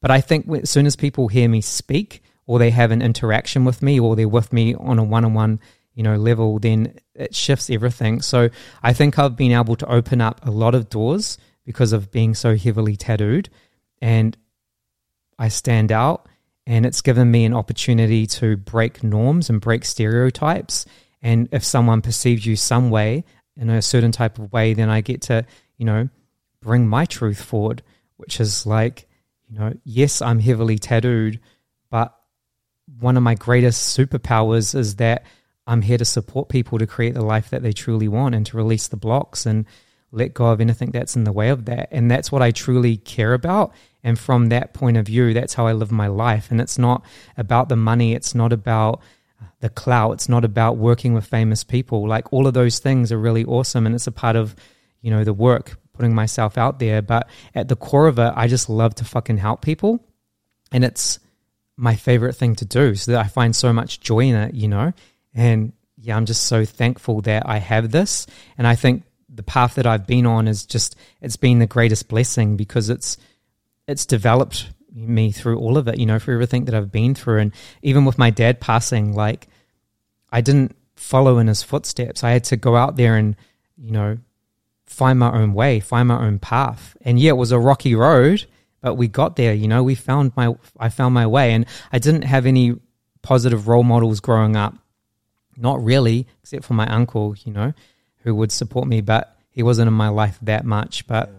But I think as soon as people hear me speak or they have an interaction with me or they're with me on a one-on-one you know level then it shifts everything. So i think i've been able to open up a lot of doors because of being so heavily tattooed and i stand out and it's given me an opportunity to break norms and break stereotypes. And if someone perceives you some way in a certain type of way then i get to you know bring my truth forward which is like you know yes i'm heavily tattooed but one of my greatest superpowers is that I'm here to support people to create the life that they truly want and to release the blocks and let go of anything that's in the way of that. And that's what I truly care about. And from that point of view, that's how I live my life. And it's not about the money, it's not about the clout, it's not about working with famous people. Like all of those things are really awesome and it's a part of, you know, the work, putting myself out there. But at the core of it, I just love to fucking help people. And it's my favorite thing to do. So that I find so much joy in it, you know? And yeah, I'm just so thankful that I have this. And I think the path that I've been on is just it's been the greatest blessing because it's it's developed me through all of it, you know, for everything that I've been through. And even with my dad passing, like I didn't follow in his footsteps. I had to go out there and, you know, find my own way, find my own path. And yeah, it was a rocky road, but we got there, you know, we found my I found my way and I didn't have any positive role models growing up not really, except for my uncle, you know, who would support me, but he wasn't in my life that much. But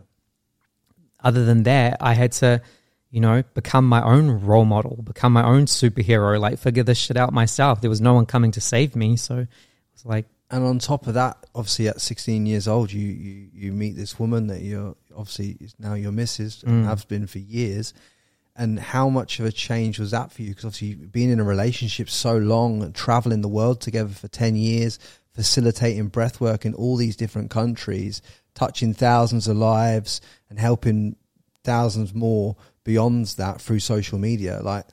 other than that, I had to, you know, become my own role model, become my own superhero, like figure this shit out myself. There was no one coming to save me. So it was like. And on top of that, obviously at 16 years old, you, you, you meet this woman that you're obviously is now your missus and mm. has been for years and how much of a change was that for you? Because obviously, being in a relationship so long and traveling the world together for 10 years, facilitating breathwork in all these different countries, touching thousands of lives and helping thousands more beyond that through social media. Like,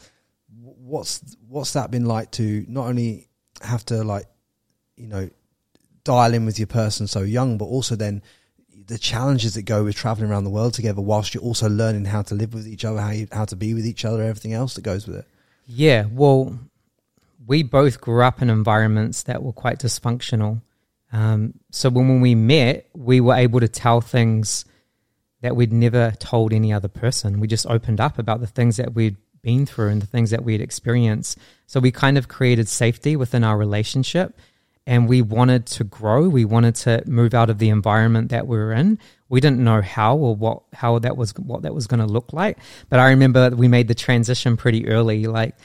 what's what's that been like to not only have to like, you know, dial in with your person so young, but also then the challenges that go with traveling around the world together whilst you're also learning how to live with each other, how you, how to be with each other, everything else that goes with it. Yeah, well, we both grew up in environments that were quite dysfunctional. Um, so when, when we met, we were able to tell things that we'd never told any other person. We just opened up about the things that we'd been through and the things that we'd experienced. So we kind of created safety within our relationship and we wanted to grow. We wanted to move out of the environment that we were in. We didn't know how or what how that was what that was going to look like. But I remember we made the transition pretty early. Like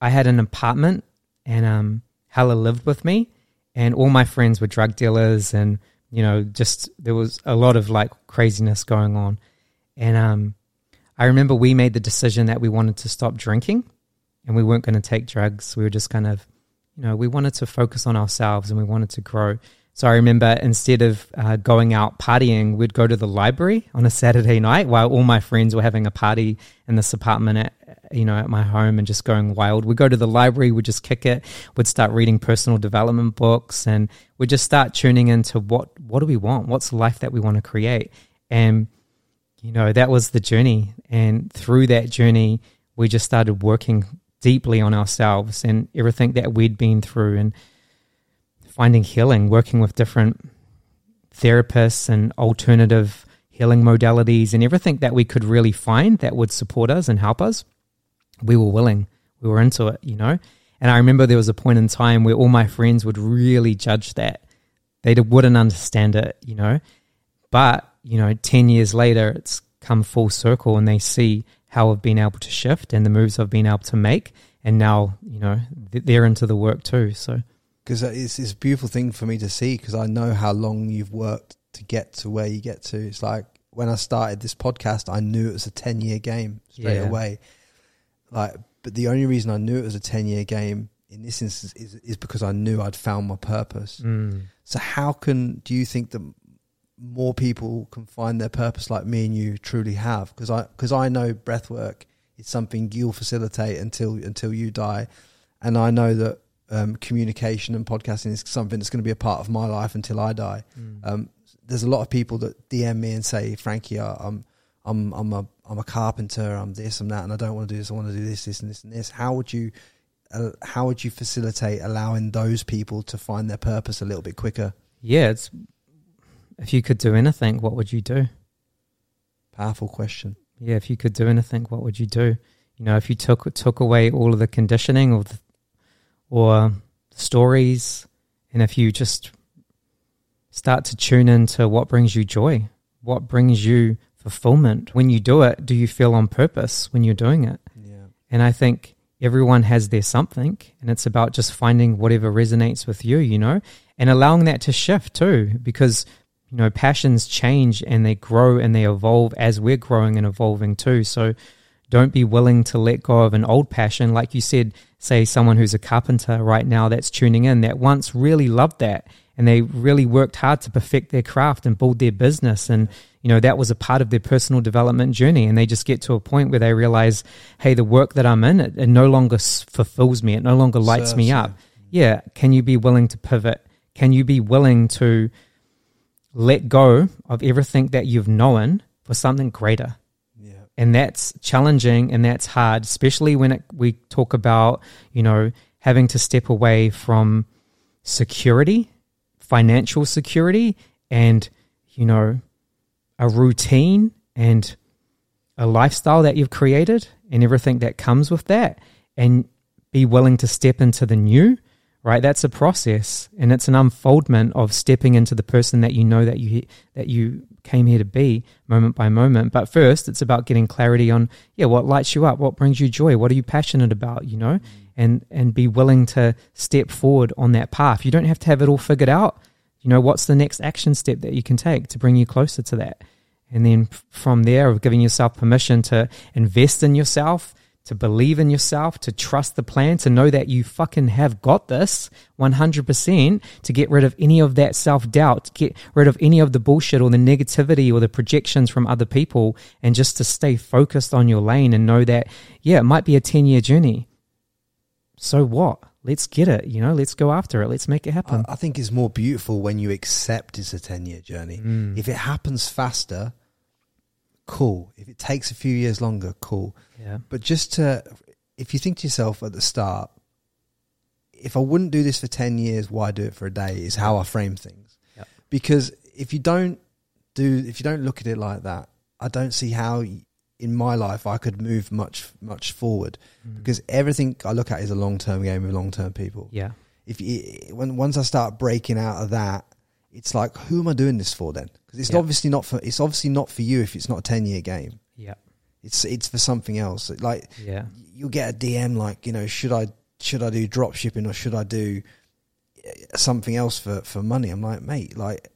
I had an apartment, and um, Hella lived with me, and all my friends were drug dealers, and you know, just there was a lot of like craziness going on. And um, I remember we made the decision that we wanted to stop drinking, and we weren't going to take drugs. We were just kind of you know, we wanted to focus on ourselves and we wanted to grow. So I remember instead of uh, going out partying, we'd go to the library on a Saturday night while all my friends were having a party in this apartment at, you know, at my home and just going wild. We'd go to the library, we'd just kick it, we'd start reading personal development books and we'd just start tuning into what, what do we want? What's life that we want to create? And, you know, that was the journey. And through that journey, we just started working deeply on ourselves and everything that we'd been through and finding healing, working with different therapists and alternative healing modalities and everything that we could really find that would support us and help us. We were willing, we were into it, you know. And I remember there was a point in time where all my friends would really judge that. They wouldn't understand it, you know. But you know, 10 years later, it's come full circle and they see how I've been able to shift and the moves I've been able to make. And now, you know, they're into the work too. So, because it's, it's a beautiful thing for me to see because I know how long you've worked to get to where you get to. It's like when I started this podcast, I knew it was a 10 year game straight Yeah. away. Like, but the only reason I knew it was a 10 year game in this instance is, is because I knew I'd found my purpose. mm, So how can do you think that more people can find their purpose like me and you truly have? Because I because I know breathwork is something you'll facilitate until until you die, and I know that um, communication and podcasting is something that's going to be a part of my life until I die. mm. Um, there's a lot of people that DM me and say, Frankie, I- I'm I'm I'm a I'm a carpenter. I'm this. I'm that, and I don't want to do this. I want to do this, this, and this, and this. How would you uh, how would you facilitate allowing those people to find their purpose a little bit quicker? yeah, it's, if you could do anything, what would you do? Powerful question. Yeah, if you could do anything, what would you do? You know, if you took took away all of the conditioning or the, or stories, and if you just start to tune into what brings you joy, what brings you fulfillment. When you do it, do you feel on purpose when you're doing it? Yeah. And I think everyone has their something, and it's about just finding whatever resonates with you, you know, and allowing that to shift too, because, you know, passions change and they grow and they evolve as we're growing and evolving too. So don't be willing to let go of an old passion. Like you said, say someone who's a carpenter right now that's tuning in that once really loved that and they really worked hard to perfect their craft and build their business and you know that was a part of their personal development journey and they just get to a point where they realize hey the work that i'm in it, it no longer fulfills me it no longer lights Serves me you. up yeah can you be willing to pivot can you be willing to let go of everything that you've known for something greater Yeah. and that's challenging and that's hard especially when it, we talk about you know having to step away from security financial security and you know a routine and a lifestyle that you've created and everything that comes with that and be willing to step into the new right? That's a process and it's an unfoldment of stepping into the person that you know that you that you came here to be moment by moment. But first it's about getting clarity on yeah what lights you up? What brings you joy? What are you passionate about you know? Mm. And and be willing to step forward on that path. You don't have to have it all figured out. You know what's the next action step that you can take to bring you closer to that? And then from there of giving yourself permission to invest in yourself to believe in yourself to trust the plan to know that you fucking have got this 100% to get rid of any of that self-doubt get rid of any of the bullshit or the negativity or the projections from other people and just to stay focused on your lane and know that yeah it might be a 10 year journey. So what? Let's get it you know? Let's go after it. Let's make it happen. I, I think it's more beautiful when you accept it's a 10 year journey. Mm. If it happens faster, cool. If it takes a few years longer, cool. yeah But just to, if you think to yourself at the start, if I wouldn't do this for 10 years, why do it for a day is how I frame things. Yep. Because if you don't do, if you don't look at it like that, I don't see how in my life I could move much, much forward Mm. because everything I look at is a long term game with long term people. yeah If you, when, once I start breaking out of that, it's like, who am I doing this for then? Because it's Yeah. obviously not for, it's obviously not for you if it's not a 10 year game. yeah It's, it's for something else. Like, yeah you'll get a DM like, you know, should I should I do drop shipping or should I do uh, something else for for money? I'm like, mate, like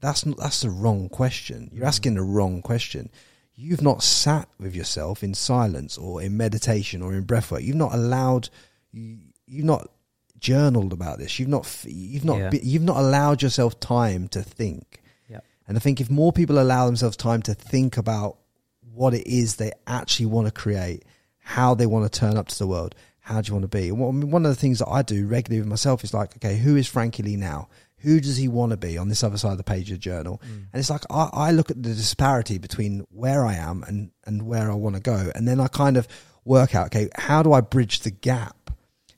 that's not, that's the wrong question. You're Mm. asking the wrong question. You've not sat with yourself in silence or in meditation or in breathwork. You've not allowed you, you've not journaled about this. You've not you've not Yeah. you've not allowed yourself time to think. Yeah. And I think if more people allow themselves time to think about what it is they actually want to create, how they want to turn up to the world, how do you want to be? One of the things that I do regularly with myself is like, okay, who is Frankie Lee now? Who does he want to be on this other side of the page of the journal? Mm. And it's like I, I look at the disparity between where I am and and where I want to go, and then I kind of work out, okay, how do I bridge the gap?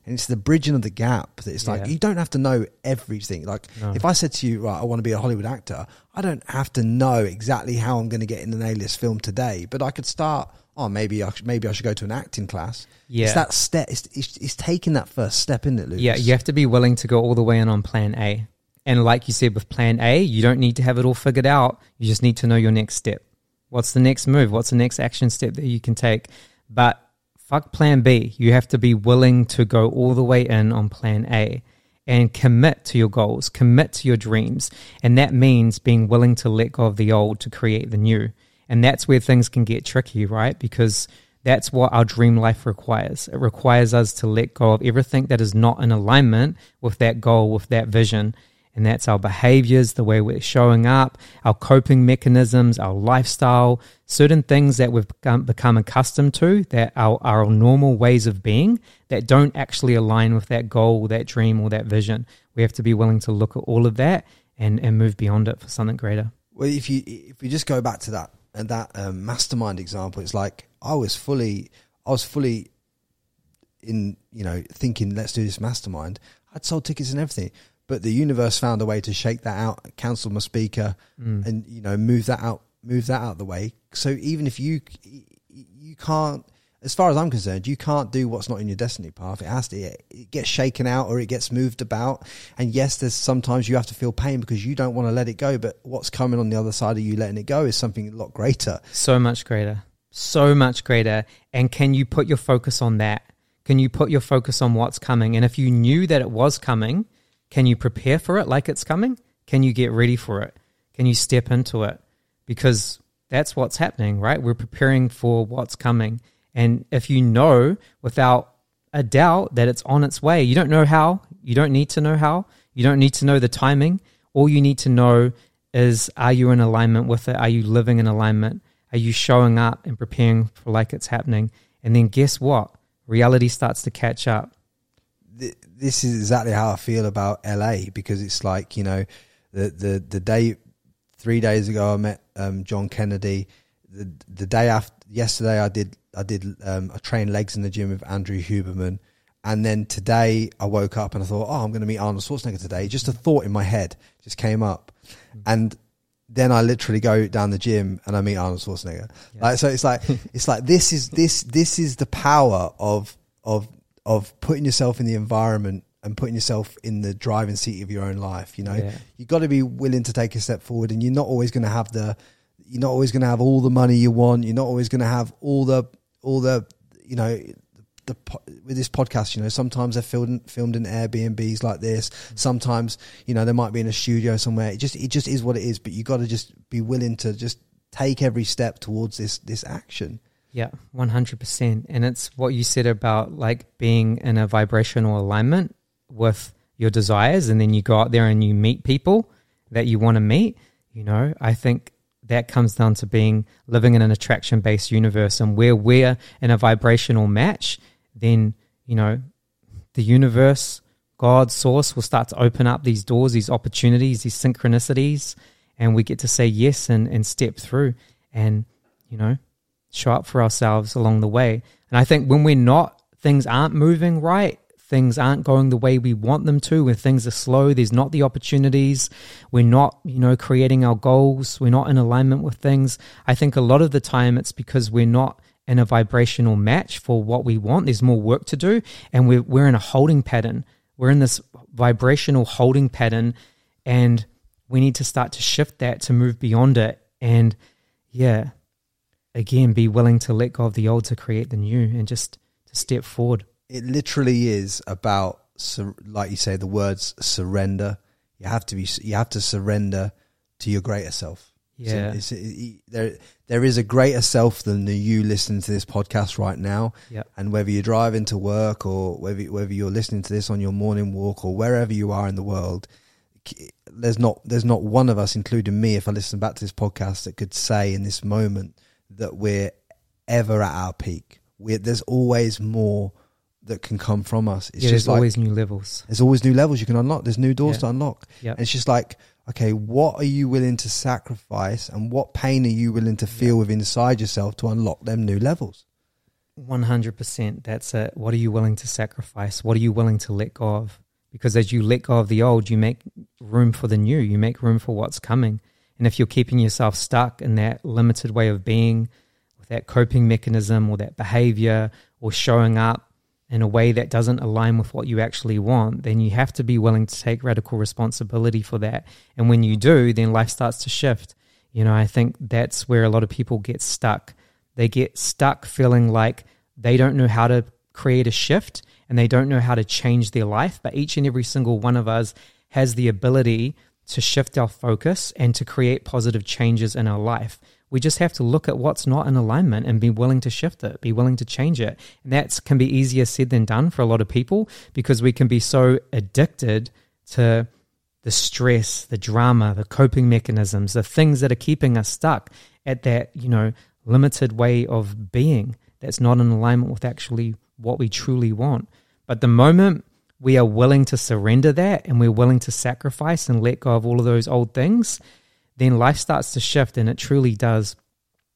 And it's the bridging of the gap that it's like Yeah. you don't have to know everything. Like No. if I said to you, right, I want to be a Hollywood actor, I don't have to know exactly how I'm going to get in an A-list film today, but I could start. Oh, maybe I should, maybe I should go to an acting class. Yeah. it's that step. It's, it's, it's taking that first step, in it, Lukis? Yeah, you have to be willing to go all the way in on plan A. And like you said with plan A, you don't need to have it all figured out. You just need to know your next step. What's the next move? What's the next action step that you can take? But fuck plan B. You have to be willing to go all the way in on plan A and commit to your goals, commit to your dreams. And that means being willing to let go of the old to create the new. And that's where things can get tricky, right? Because that's what our dream life requires. It requires us to let go of everything that is not in alignment with that goal, with that vision, and that's our behaviors, the way we're showing up, our coping mechanisms, our lifestyle, certain things that we've become, accustomed to, that are our normal ways of being, that don't actually align with that goal, that dream, or that vision. We have to be willing to look at all of that and, and move beyond it for something greater. Well, if you if we just go back to that and that um, mastermind example, it's like I was fully, I was fully in, you know, thinking, let's do this mastermind. I'd sold tickets and everything but the universe found a way to shake that out, cancel my speaker, mm. and you know move that out, move that out of the way. So even if you you can't, as far as I'm concerned, you can't do what's not in your destiny path. It has to it gets shaken out or it gets moved about. And yes, there's sometimes you have to feel pain because you don't want to let it go. But what's coming on the other side of you letting it go is something a lot greater. So much greater, so much greater. And can you put your focus on that? Can you put your focus on what's coming? And if you knew that it was coming can you prepare for it like it's coming? Can you get ready for it? Can you step into it? Because that's what's happening, right? We're preparing for what's coming. And if you know without a doubt that it's on its way, you don't know how, you don't need to know how, you don't need to know the timing. All you need to know is are you in alignment with it? Are you living in alignment? Are you showing up and preparing for like it's happening? And then guess what? Reality starts to catch up this is exactly how I feel about LA because it's like you know the the the day three days ago I met um, John Kennedy. The the day after yesterday I did I did um, I trained legs in the gym with Andrew Huberman, and then today I woke up and I thought, oh, I'm going to meet Arnold Schwarzenegger today. Just a thought in my head just came up, mm-hmm. and then I literally go down the gym and I meet Arnold Schwarzenegger. Yeah. Like so, it's like it's like this is this this is the power of of of putting yourself in the environment and putting yourself in the driving seat of your own life. You know, yeah. you've got to be willing to take a step forward, and you're not always going to have the, you're not always going to have all the money you want. You're not always going to have all the, all the, you know, the with this podcast. You know, sometimes they're filmed filmed in Airbnbs like this. Mm-hmm. Sometimes, you know, they might be in a studio somewhere. It just, it just is what it is. But you got to just be willing to just take every step towards this this action. Yeah, 100%. And it's what you said about like being in a vibrational alignment with your desires. And then you go out there and you meet people that you want to meet. You know, I think that comes down to being living in an attraction based universe. And where we're in a vibrational match, then, you know, the universe, God, source will start to open up these doors, these opportunities, these synchronicities. And we get to say yes and, and step through. And, you know, show up for ourselves along the way. And I think when we're not, things aren't moving right, things aren't going the way we want them to, when things are slow, there's not the opportunities, we're not, you know, creating our goals, we're not in alignment with things. I think a lot of the time it's because we're not in a vibrational match for what we want. There's more work to do, and we're, we're in a holding pattern. We're in this vibrational holding pattern, and we need to start to shift that to move beyond it. And yeah, again be willing to let go of the old to create the new and just to step forward. It literally is about like you say the words surrender. You have to be you have to surrender to your greater self. Yeah. So it, there there is a greater self than the you listening to this podcast right now. Yeah. And whether you're driving to work or whether whether you're listening to this on your morning walk or wherever you are in the world, there's not there's not one of us, including me, if I listen back to this podcast, that could say in this moment that we're ever at our peak. We're, there's always more that can come from us. It's yeah, just there's like, always new levels. There's always new levels you can unlock. There's new doors yeah. to unlock. Yeah. And it's just like, okay, what are you willing to sacrifice and what pain are you willing to feel yep. within inside yourself to unlock them new levels? 100%. That's it. What are you willing to sacrifice? What are you willing to let go of? Because as you let go of the old, you make room for the new. You make room for what's coming. And if you're keeping yourself stuck in that limited way of being, with that coping mechanism or that behavior or showing up, in a way that doesn't align with what you actually want, then you have to be willing to take radical responsibility for that. And when you do, then life starts to shift. You know, I think that's where a lot of people get stuck. They get stuck feeling like they don't know how to create a shift and they don't know how to change their life. But each and every single one of us has the ability to shift our focus and to create positive changes in our life. We just have to look at what's not in alignment and be willing to shift it, be willing to change it. And that can be easier said than done for a lot of people because we can be so addicted to the stress, the drama, the coping mechanisms, the things that are keeping us stuck at that, you know, limited way of being that's not in alignment with actually what we truly want. But the moment we are willing to surrender that and we're willing to sacrifice and let go of all of those old things, then life starts to shift and it truly does.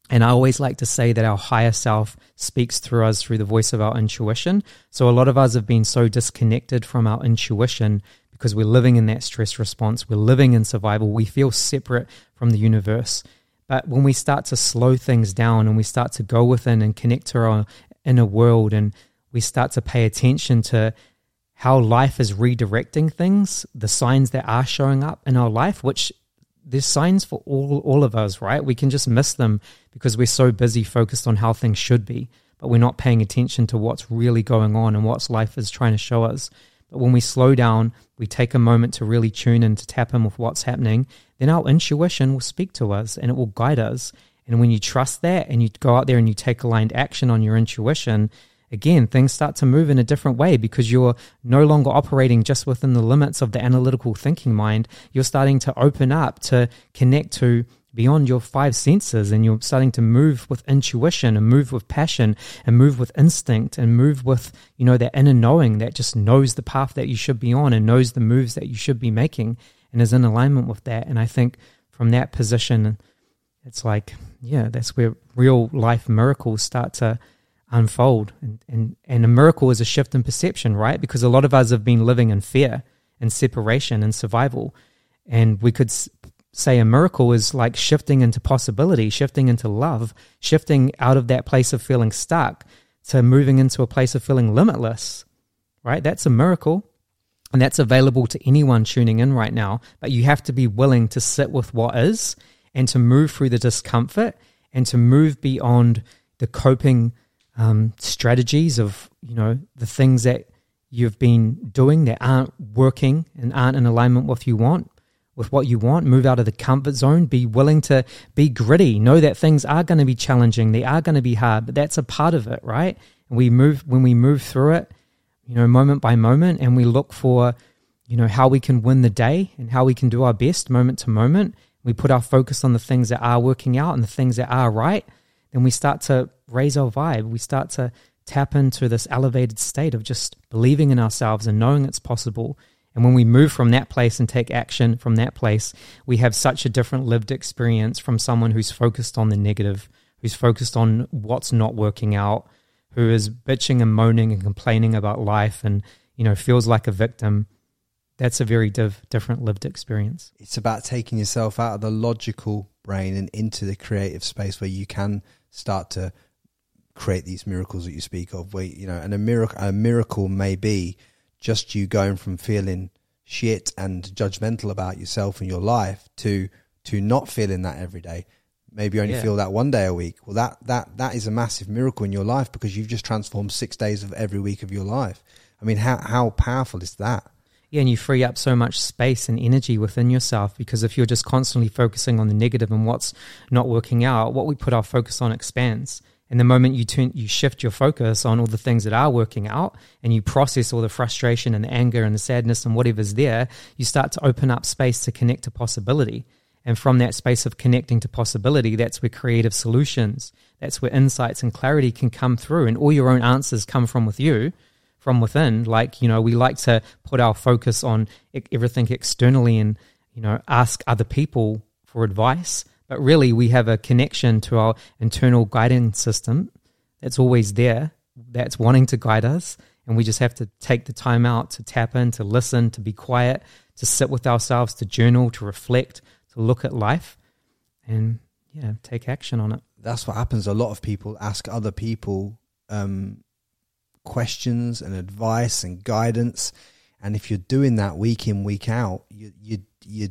And I always like to say that our higher self speaks through us through the voice of our intuition. So a lot of us have been so disconnected from our intuition because we're living in that stress response. We're living in survival. We feel separate from the universe. But when we start to slow things down and we start to go within and connect to our inner world and we start to pay attention to how life is redirecting things, the signs that are showing up in our life, which there's signs for all all of us, right? We can just miss them because we're so busy focused on how things should be, but we're not paying attention to what's really going on and what's life is trying to show us. But when we slow down, we take a moment to really tune in to tap in with what's happening, then our intuition will speak to us and it will guide us. And when you trust that and you go out there and you take aligned action on your intuition, again, things start to move in a different way because you're no longer operating just within the limits of the analytical thinking mind. You're starting to open up to connect to beyond your five senses and you're starting to move with intuition and move with passion and move with instinct and move with you know that inner knowing that just knows the path that you should be on and knows the moves that you should be making and is in alignment with that and i think from that position it's like yeah that's where real life miracles start to unfold. And, and, and a miracle is a shift in perception, right? Because a lot of us have been living in fear and separation and survival. And we could say a miracle is like shifting into possibility, shifting into love, shifting out of that place of feeling stuck to moving into a place of feeling limitless, right? That's a miracle. And that's available to anyone tuning in right now. But you have to be willing to sit with what is and to move through the discomfort and to move beyond the coping um, strategies of you know the things that you've been doing that aren't working and aren't in alignment with you want with what you want. Move out of the comfort zone. Be willing to be gritty. Know that things are going to be challenging. They are going to be hard but that's a part of it right? And we move when we move through it you know moment by moment and we look for you know how we can win the day and how we can do our best moment to moment we put our focus on the things that are working out and the things that are right then we start to raise our vibe. We start to tap into this elevated state of just believing in ourselves and knowing it's possible. And when we move from that place and take action from that place, we have such a different lived experience from someone who's focused on the negative, who's focused on what's not working out, who is bitching and moaning and complaining about life and, you know, feels like a victim. That's a very div- different lived experience. It's about taking yourself out of the logical brain and into the creative space where you can start to create these miracles that you speak of where you know and a miracle a miracle may be just you going from feeling shit and judgmental about yourself and your life to to not feeling that every day maybe you only yeah. feel that one day a week well that that that is a massive miracle in your life because you've just transformed 6 days of every week of your life i mean how how powerful is that yeah, and you free up so much space and energy within yourself because if you're just constantly focusing on the negative and what's not working out, what we put our focus on expands. And the moment you turn, you shift your focus on all the things that are working out, and you process all the frustration and the anger and the sadness and whatever's there, you start to open up space to connect to possibility. And from that space of connecting to possibility, that's where creative solutions, that's where insights and clarity can come through, and all your own answers come from with you, from within. Like you know, we like to put our focus on everything externally, and you know, ask other people for advice but really we have a connection to our internal guiding system that's always there, that's wanting to guide us. And we just have to take the time out to tap in, to listen, to be quiet, to sit with ourselves, to journal, to reflect, to look at life, and yeah, take action on it. That's what happens. A lot of people ask other people um, questions and advice and guidance. And if you're doing that week in, week out, you you you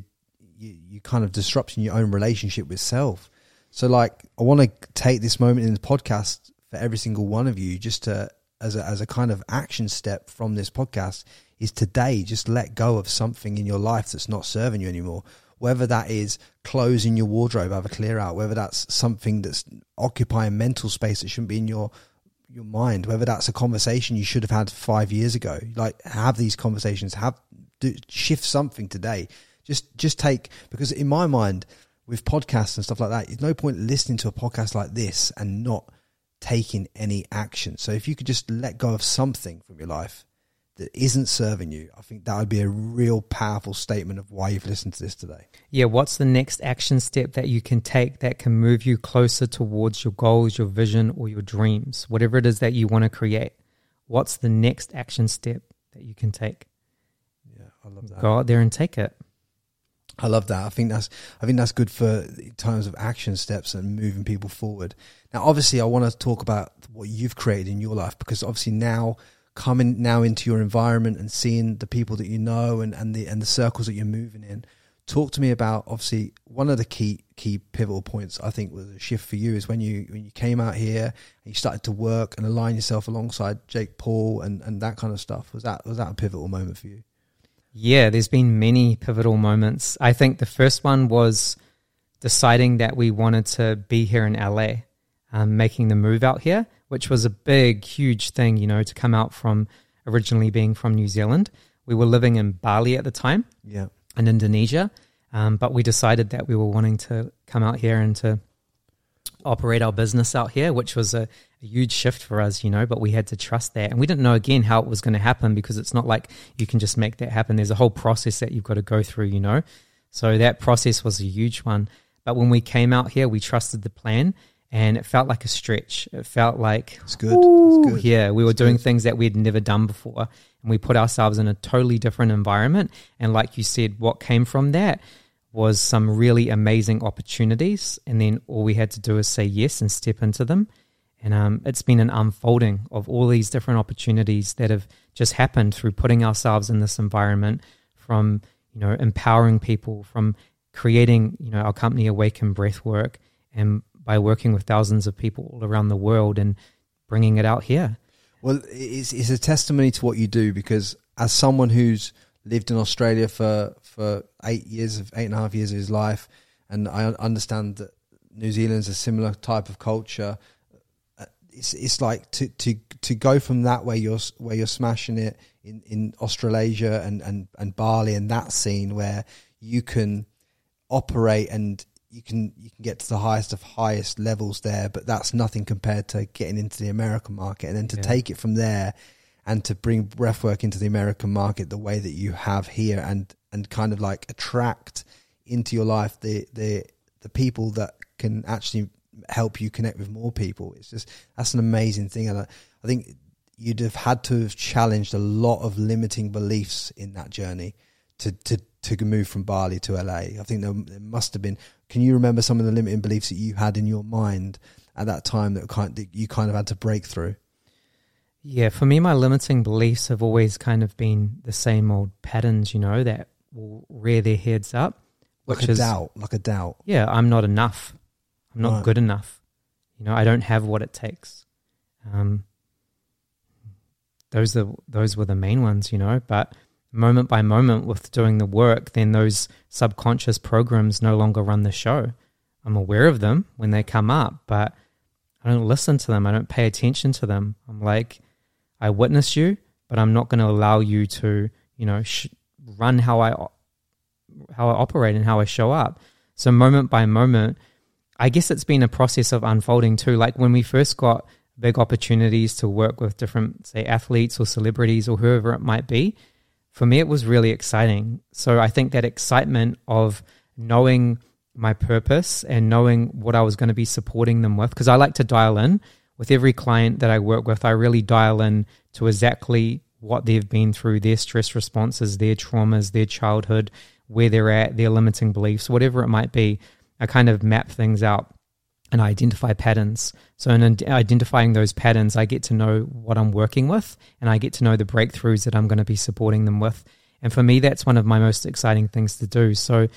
you you kind of disrupting your own relationship with self. So like I want to take this moment in the podcast for every single one of you just to as a as a kind of action step from this podcast is today just let go of something in your life that's not serving you anymore. Whether that is closing your wardrobe, have a clear out, whether that's something that's occupying mental space that shouldn't be in your your mind, whether that's a conversation you should have had five years ago. Like have these conversations, have do, shift something today. Just just take because in my mind with podcasts and stuff like that, there's no point listening to a podcast like this and not taking any action. So if you could just let go of something from your life that isn't serving you, I think that would be a real powerful statement of why you've listened to this today. Yeah, what's the next action step that you can take that can move you closer towards your goals, your vision, or your dreams? Whatever it is that you want to create, what's the next action step that you can take? Yeah, I love that. Go out there and take it. I love that. I think that's I think that's good for times of action steps and moving people forward. Now, obviously, I want to talk about what you've created in your life because obviously now coming now into your environment and seeing the people that you know and, and the and the circles that you're moving in. Talk to me about obviously one of the key key pivotal points I think was a shift for you is when you when you came out here and you started to work and align yourself alongside Jake Paul and, and that kind of stuff. Was that was that a pivotal moment for you? Yeah, there's been many pivotal moments. I think the first one was deciding that we wanted to be here in LA, um, making the move out here, which was a big, huge thing, you know, to come out from originally being from New Zealand. We were living in Bali at the time, Yeah. in Indonesia, um, but we decided that we were wanting to come out here and to operate our business out here, which was a, a huge shift for us, you know, but we had to trust that. And we didn't know again how it was going to happen because it's not like you can just make that happen. There's a whole process that you've got to go through, you know. So that process was a huge one. But when we came out here, we trusted the plan and it felt like a stretch. It felt like It's good. Ooh, it's good. Yeah, we were It's doing good. things that we'd never done before, and we put ourselves in a totally different environment. And like you said, what came from that was some really amazing opportunities. And then all we had to do is say yes and step into them. And um, it's been an unfolding of all these different opportunities that have just happened through putting ourselves in this environment, from you know empowering people, from creating you know our company Awaken Breathwork, and by working with thousands of people all around the world and bringing it out here. Well, it's, it's a testimony to what you do because as someone who's lived in Australia for, for eight years of eight and a half years of his life, and I understand that New Zealand's a similar type of culture. uh, It's it's like to to to go from that where you're where you're smashing it in in Australasia and and and Bali and that scene where you can operate and you can you can get to the highest of highest levels there, but that's nothing compared to getting into the American market and then to Yeah. take it from there and to bring breathwork into the American market the way that you have here and and kind of like attract into your life the the the people that can actually help you connect with more people. It's just that's an amazing thing, and I, I think you'd have had to have challenged a lot of limiting beliefs in that journey to to to move from Bali to LA. I think there, there must have been. Can you remember some of the limiting beliefs that you had in your mind at that time that kind that you kind of had to break through? Yeah, for me, my limiting beliefs have always kind of been the same old patterns, you know, that will rear their heads up. Like Which a is, doubt, like a doubt. yeah, I'm not enough. I'm not Right. good enough. You know, I don't have what it takes. Um, those are those were the main ones, you know. But moment by moment, with doing the work, then those subconscious programs no longer run the show. I'm aware of them when they come up, but I don't listen to them. I don't pay attention to them. I'm like, I witness you, but I'm not going to allow you to, you know, sh- run how I how I operate and how I show up. So moment by moment, I guess it's been a process of unfolding too. Like when we first got big opportunities to work with different, say, athletes or celebrities or whoever it might be, for me, it was really exciting. So I think that excitement of knowing my purpose and knowing what I was going to be supporting them with, because I like to dial in with every client that I work with, I really dial in to exactly what they've been through, their stress responses, their traumas, their childhood, where they're at, their limiting beliefs, whatever it might be. I kind of map things out. and I identify patterns. So, in identifying those patterns, I get to know what I'm working with and I get to know the breakthroughs that I'm going to be supporting them with. And for me, that's one of my most exciting things to do. So,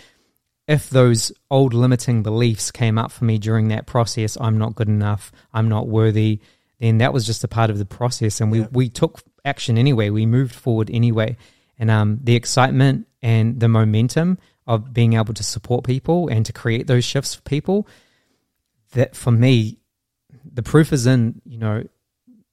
if those old limiting beliefs came up for me during that process, I'm not good enough, I'm not worthy, then that was just a part of the process. And we, yeah. we took action anyway, we moved forward anyway. And um, the excitement and the momentum of being able to support people and to create those shifts for people, that for me, the proof is in, you know,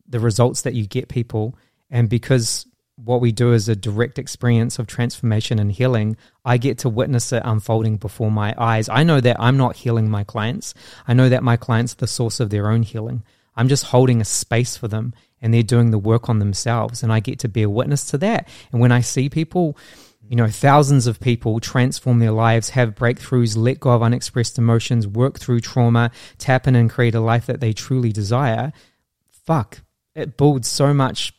the results that you get people. And because what we do is a direct experience of transformation and healing, I get to witness it unfolding before my eyes. I know that I'm not healing my clients. I know that my clients are the source of their own healing. I'm just holding a space for them and they're doing the work on themselves. And I get to be a witness to that. And when I see people, you know, thousands of people transform their lives, have breakthroughs, let go of unexpressed emotions, work through trauma, tap in and create a life that they truly desire, fuck, it builds so much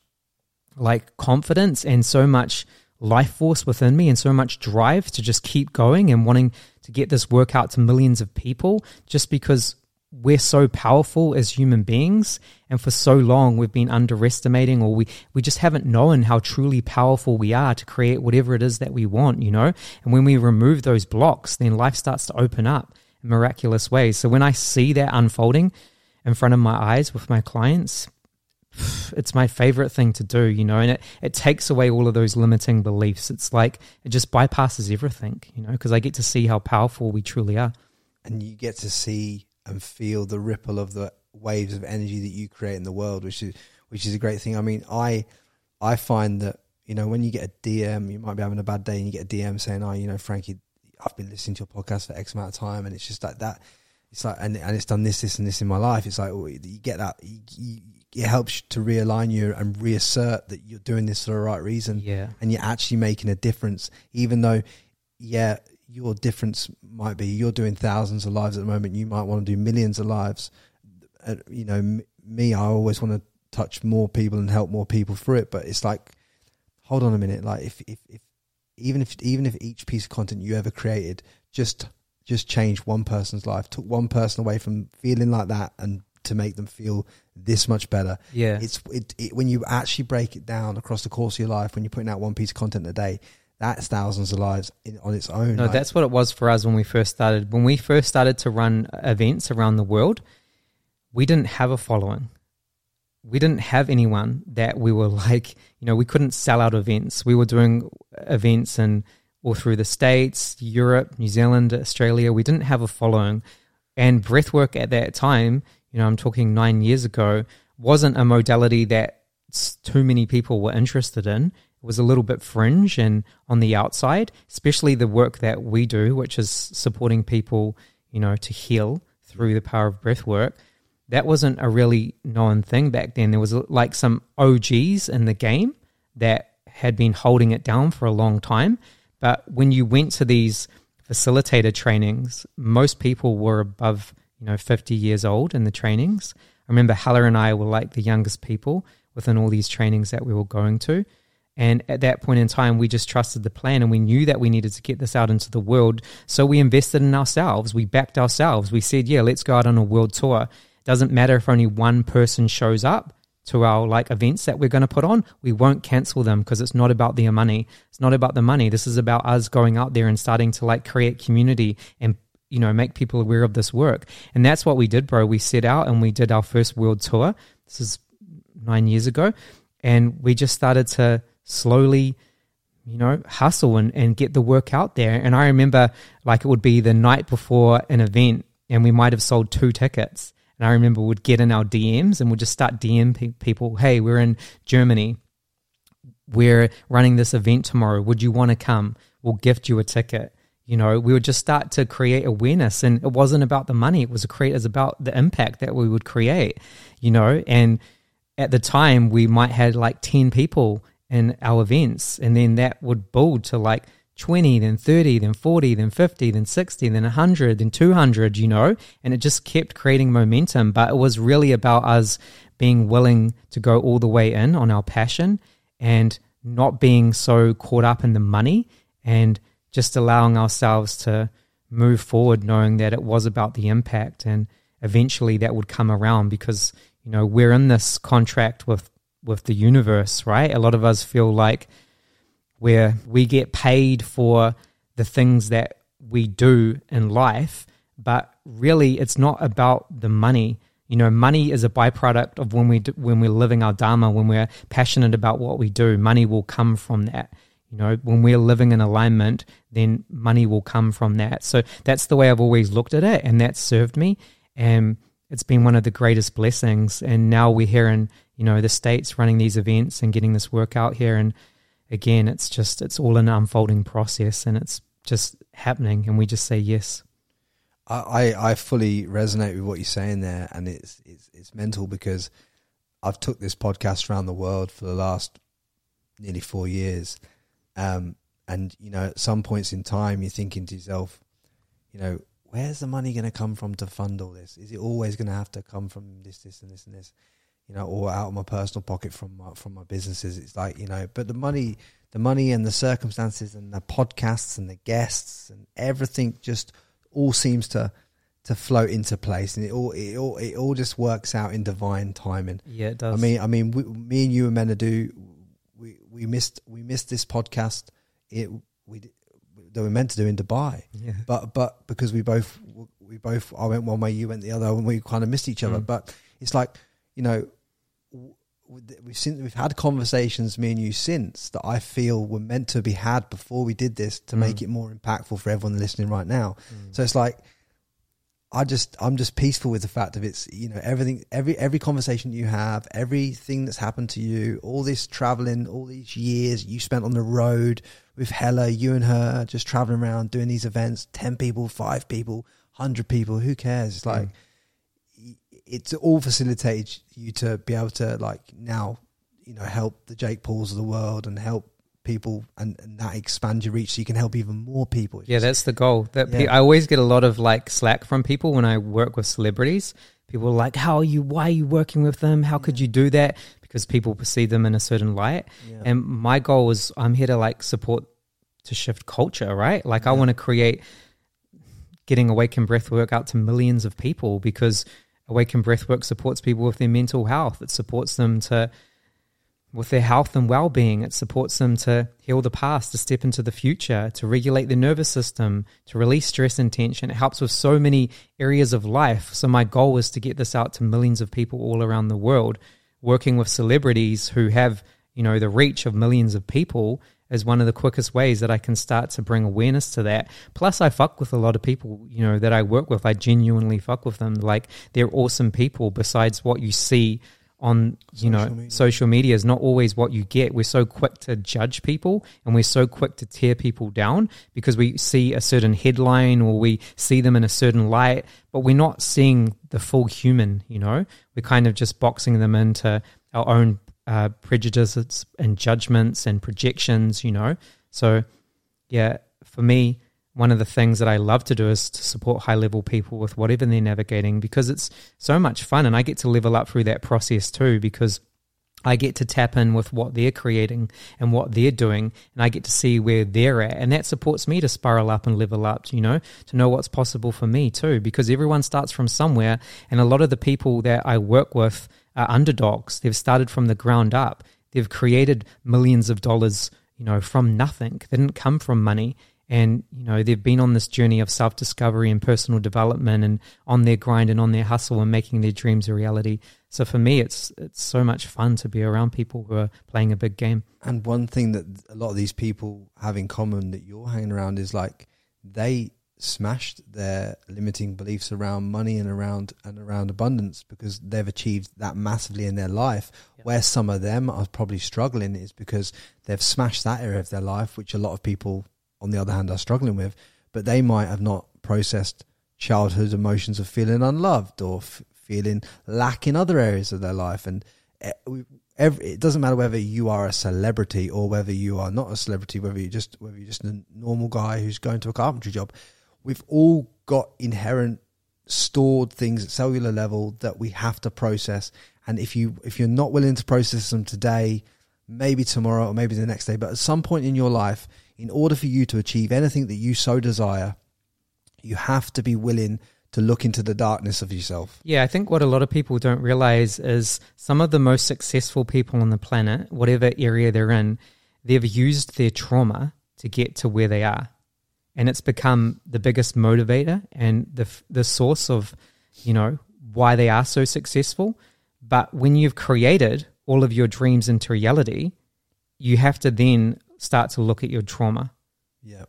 like confidence and so much life force within me and so much drive to just keep going and wanting to get this work out to millions of people just because we're so powerful as human beings. And for so long we've been underestimating or we, we just haven't known how truly powerful we are to create whatever it is that we want you know? And when we remove those blocks then life starts to open up in miraculous ways. So when i see that unfolding in front of my eyes with my clients it's my favorite thing to do, you know, and it, it takes away all of those limiting beliefs. It's like it just bypasses everything, you know, because I get to see how powerful we truly are. And you get to see and feel the ripple of the waves of energy that you create in the world, which is which is a great thing. I mean, I I find that, you know, when you get a DM, you might be having a bad day and you get a DM saying, Oh, you know, Frankie, I've been listening to your podcast for X amount of time and it's just like that it's like and, and it's done this this and this in my life it's like you get that you, you, it helps to realign you and reassert that you're doing this for the right reason. Yeah. And you're actually making a difference, even though, yeah, your difference might be you're doing thousands of lives at the moment. You might want to do millions of lives. Uh, you know, m- me, I always want to touch more people and help more people through it. But it's like, hold on a minute. Like if, if, if even if, even if each piece of content you ever created just, just changed one person's life, took one person away from feeling like that and to make them feel this much better. Yeah, it's it, it, when you actually break it down across the course of your life. When you're putting out one piece of content a day, that's thousands of lives in, on its own. No, like, that's what it was for us when we first started. When we first started to run events around the world, we didn't have a following. We didn't have anyone that we were like, you know, we couldn't sell out events. We were doing events and all through the States, Europe, New Zealand, Australia. We didn't have a following. And breathwork at that time, you know, I'm talking nine years ago, wasn't a modality that too many people were interested in. It was a little bit fringe and on the outside, especially the work that we do, which is supporting people, you know, to heal through the power of breath work. That wasn't a really known thing back then. There was like some OGs in the game that had been holding it down for a long time. But when you went to these facilitator trainings, most people were above you know, 50 years old in the trainings. I remember Hella and I were like the youngest people within all these trainings that we were going to. And at that point in time, we just trusted the plan and we knew that we needed to get this out into the world. So we invested in ourselves. We backed ourselves. We said, yeah, let's go out on a world tour. Doesn't matter if only one person shows up to our like events that we're going to put on. We won't cancel them because it's not about the money. It's not about the money. This is about us going out there and starting to like create community and you know, make people aware of this work. And that's what we did, bro. We set out and we did our first world tour. This is nine years ago. And we just started to slowly, you know, hustle and, and get the work out there. And I remember like it would be the night before an event and we might have sold two tickets. And I remember we'd get in our DMs and we'd just start DM people, hey, we're in Germany. We're running this event tomorrow. Would you want to come? We'll gift you a ticket you know we would just start to create awareness. And it wasn't about the money. It was create it's about the impact that we would create you know. And at the time we might had like 10 people in our events. And then that would build to like 20 then 30 then 40 then 50 then 60 then 100 then 200 you know. And it just kept creating momentum. But it was really about us being willing to go all the way in on our passion and not being so caught up in the money and just allowing ourselves to move forward, knowing that it was about the impact and eventually that would come around because you know we're in this contract with with the universe, right? A lot of us feel like where we get paid for the things that we do in life, but really it's not about the money. You know, money is a byproduct of when we do, when we're living our dharma, when we're passionate about what we do. Money will come from that. You know, when we're living in alignment, then money will come from that. So that's the way I've always looked at it, and that's served me. And it's been one of the greatest blessings. And now we're here in you know the states running these events and getting this work out here. And again, it's just it's all an unfolding process, and it's just happening, and we just say yes. I, I fully resonate with what you're saying there, and it's it's it's mental because I've took this podcast around the world for the last nearly four years, um, and you know at some points in time you're thinking to yourself, you know, where's the money going to come from to fund all this? Is it always going to have to come from this, this, and this, and this, you know, or out of my personal pocket from my, from my businesses? It's like you know, but the money, the money and the circumstances and the podcasts and the guests and everything just all seems to to float into place, and it all it all it all just works out in divine timing. Yeah, it does. I mean, I mean, we, me and you to do. We missed we missed this podcast. It we that we meant to do in Dubai, yeah, but but because we both we both I went one way, you went the other, and we kind of missed each other. Mm. But it's like you know. We've seen, we've had conversations, me and you, since that I feel were meant to be had before we did this to Mm. make it more impactful for everyone listening right now. Mm. So it's like I just I'm just peaceful with the fact of it's you know everything every every conversation you have everything that's happened to you all this traveling all these years you spent on the road with Hella you and her just traveling around doing these events 10 people 5 people 100 people who cares? It's mm. like it's all facilitated you to be able to like now you know help the Jake Pauls of the world and help people and, and that expands your reach so you can help even more people Yeah, that's the goal. That pe- I always get a lot of like slack from people when I work with celebrities. People are like, "How are you? Why are you working with them? How could you do that?" Because people perceive them in a certain light. Yeah. And my goal is, I'm here to like support to shift culture, right? Like I want to create getting awakened breathwork out to millions of people because awakened breathwork supports people with their mental health. It supports them to with their health and well-being. It supports them to heal the past, to step into the future, to regulate their nervous system, to release stress and tension. It helps with so many areas of life. So my goal is to get this out to millions of people all around the world. Working with celebrities who have, you know, the reach of millions of people is one of the quickest ways that I can start to bring awareness to that. Plus I fuck with a lot of people, you know, that I work with. I genuinely fuck with them. Like they're awesome people besides what you see on you know Social media. social media is not always what you get. We're so quick to judge people and we're so quick to tear people down because we see a certain headline or we see them in a certain light but we're not seeing the full human you know. We're kind of just boxing them into our own uh, prejudices and judgments and projections you know. So yeah for me one of the things that I love to do is to support high level people with whatever they're navigating because it's so much fun and I get to level up through that process too because I get to tap in with what they're creating and what they're doing and I get to see where they're at and that supports me to spiral up and level up, you know, to know what's possible for me too because everyone starts from somewhere and a lot of the people that I work with are underdogs. They've started from the ground up. They've created millions of dollars, you know, from nothing. They didn't come from money and you know they've been on this journey of self-discovery and personal development and on their grind and on their hustle and making their dreams a reality so for me it's it's so much fun to be around people who are playing a big game And one thing that a lot of these people have in common that you're hanging around is like they smashed their limiting beliefs around money and around and around abundance because they've achieved that massively in their life. Yeah. Where some of them are probably struggling is because they've smashed that area of their life, which a lot of people, on the other hand, are struggling with. But they might have not processed childhood emotions of feeling unloved or f- feeling lack in other areas of their life. And eh, every, it doesn't matter whether you are a celebrity or whether you are not a celebrity, whether you just whether you're just a normal guy who's going to a carpentry job. We've all got inherent stored things at cellular level that we have to process. And if you if you're not willing to process them today, maybe tomorrow or maybe the next day, but at some point in your life, in order for you to achieve anything that you so desire, you have to be willing to look into the darkness of yourself. Yeah, I think what a lot of people don't realize is some of the most successful people on the planet, whatever area they're in, they've used their trauma to get to where they are. And it's become the biggest motivator and the the source of, you know, why they are so successful. But when you've created all of your dreams into reality, you have to then start to look at your trauma. Yeah.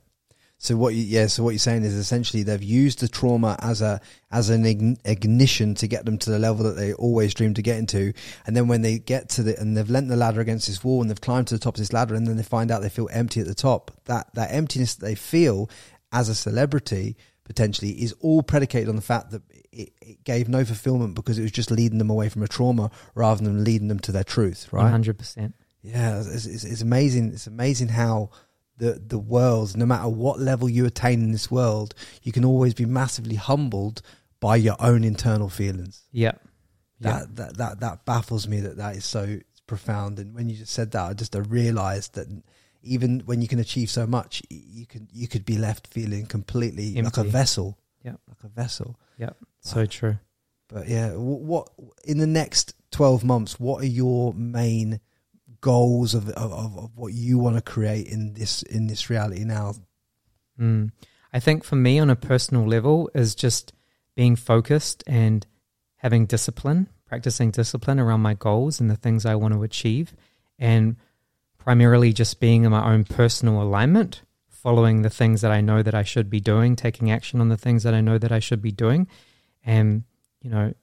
So what you yeah, so what you're saying is essentially they've used the trauma as a as an ignition to get them to the level that they always dreamed to get into, and then when they get to the and they've leant the ladder against this wall and they've climbed to the top of this ladder, and then they find out they feel empty at the top. That that emptiness that they feel as a celebrity potentially is all predicated on the fact that it, it gave no fulfillment because it was just leading them away from a trauma rather than leading them to their truth. Right? One hundred percent. Yeah, it's, it's, it's amazing. It's amazing how the the world, no matter what level you attain in this world, you can always be massively humbled by your own internal feelings. Yeah. That Yeah. that that that baffles me. That that is so profound. And when you just said that, I just I realized that even when you can achieve so much, you could you could be left feeling completely like a vessel. Yeah. like a vessel. Yeah. So true. But yeah, wh- what in the next twelve months? What are your main goals of of, of what you want to create in this in this reality now? Mm. I think for me, on a personal level, is just being focused and having discipline, practicing discipline around my goals and the things I want to achieve, and primarily just being in my own personal alignment, following the things that I know that I should be doing, taking action on the things that I know that I should be doing, and you know,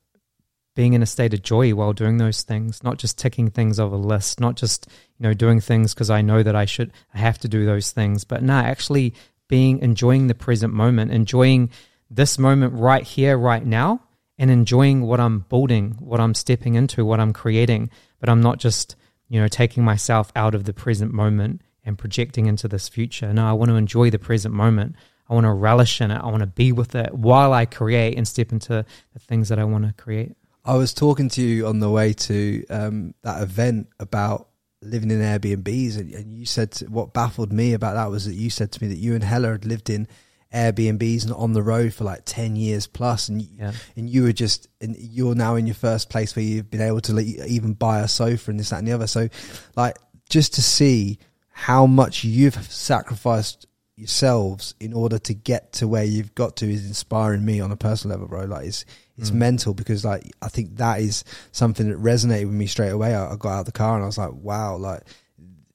being in a state of joy while doing those things, not just ticking things off a list, not just you know doing things because I know that I should, I have to do those things, but no, actually being enjoying the present moment, enjoying this moment right here, right now, and enjoying what I'm building, what I'm stepping into, what I'm creating. But I'm not just, you know, taking myself out of the present moment and projecting into this future. No, I want to enjoy the present moment. I want to relish in it. I want to be with it while I create and step into the things that I want to create. I was talking to you on the way to um, that event about living in Airbnbs, and, and you said to, what baffled me about that was that you said to me that you and Hella had lived in Airbnbs and on the road for like ten years plus, and you, Yeah. and you were just and you're now in your first place where you've been able to like, even buy a sofa and this that and the other. So, like, just to see how much you've sacrificed yourselves in order to get to where you've got to is inspiring me on a personal level, bro. Like, it's it's Mm. mental because like I think that is something that resonated with me straight away. I, I got out of the car and I was like, wow, like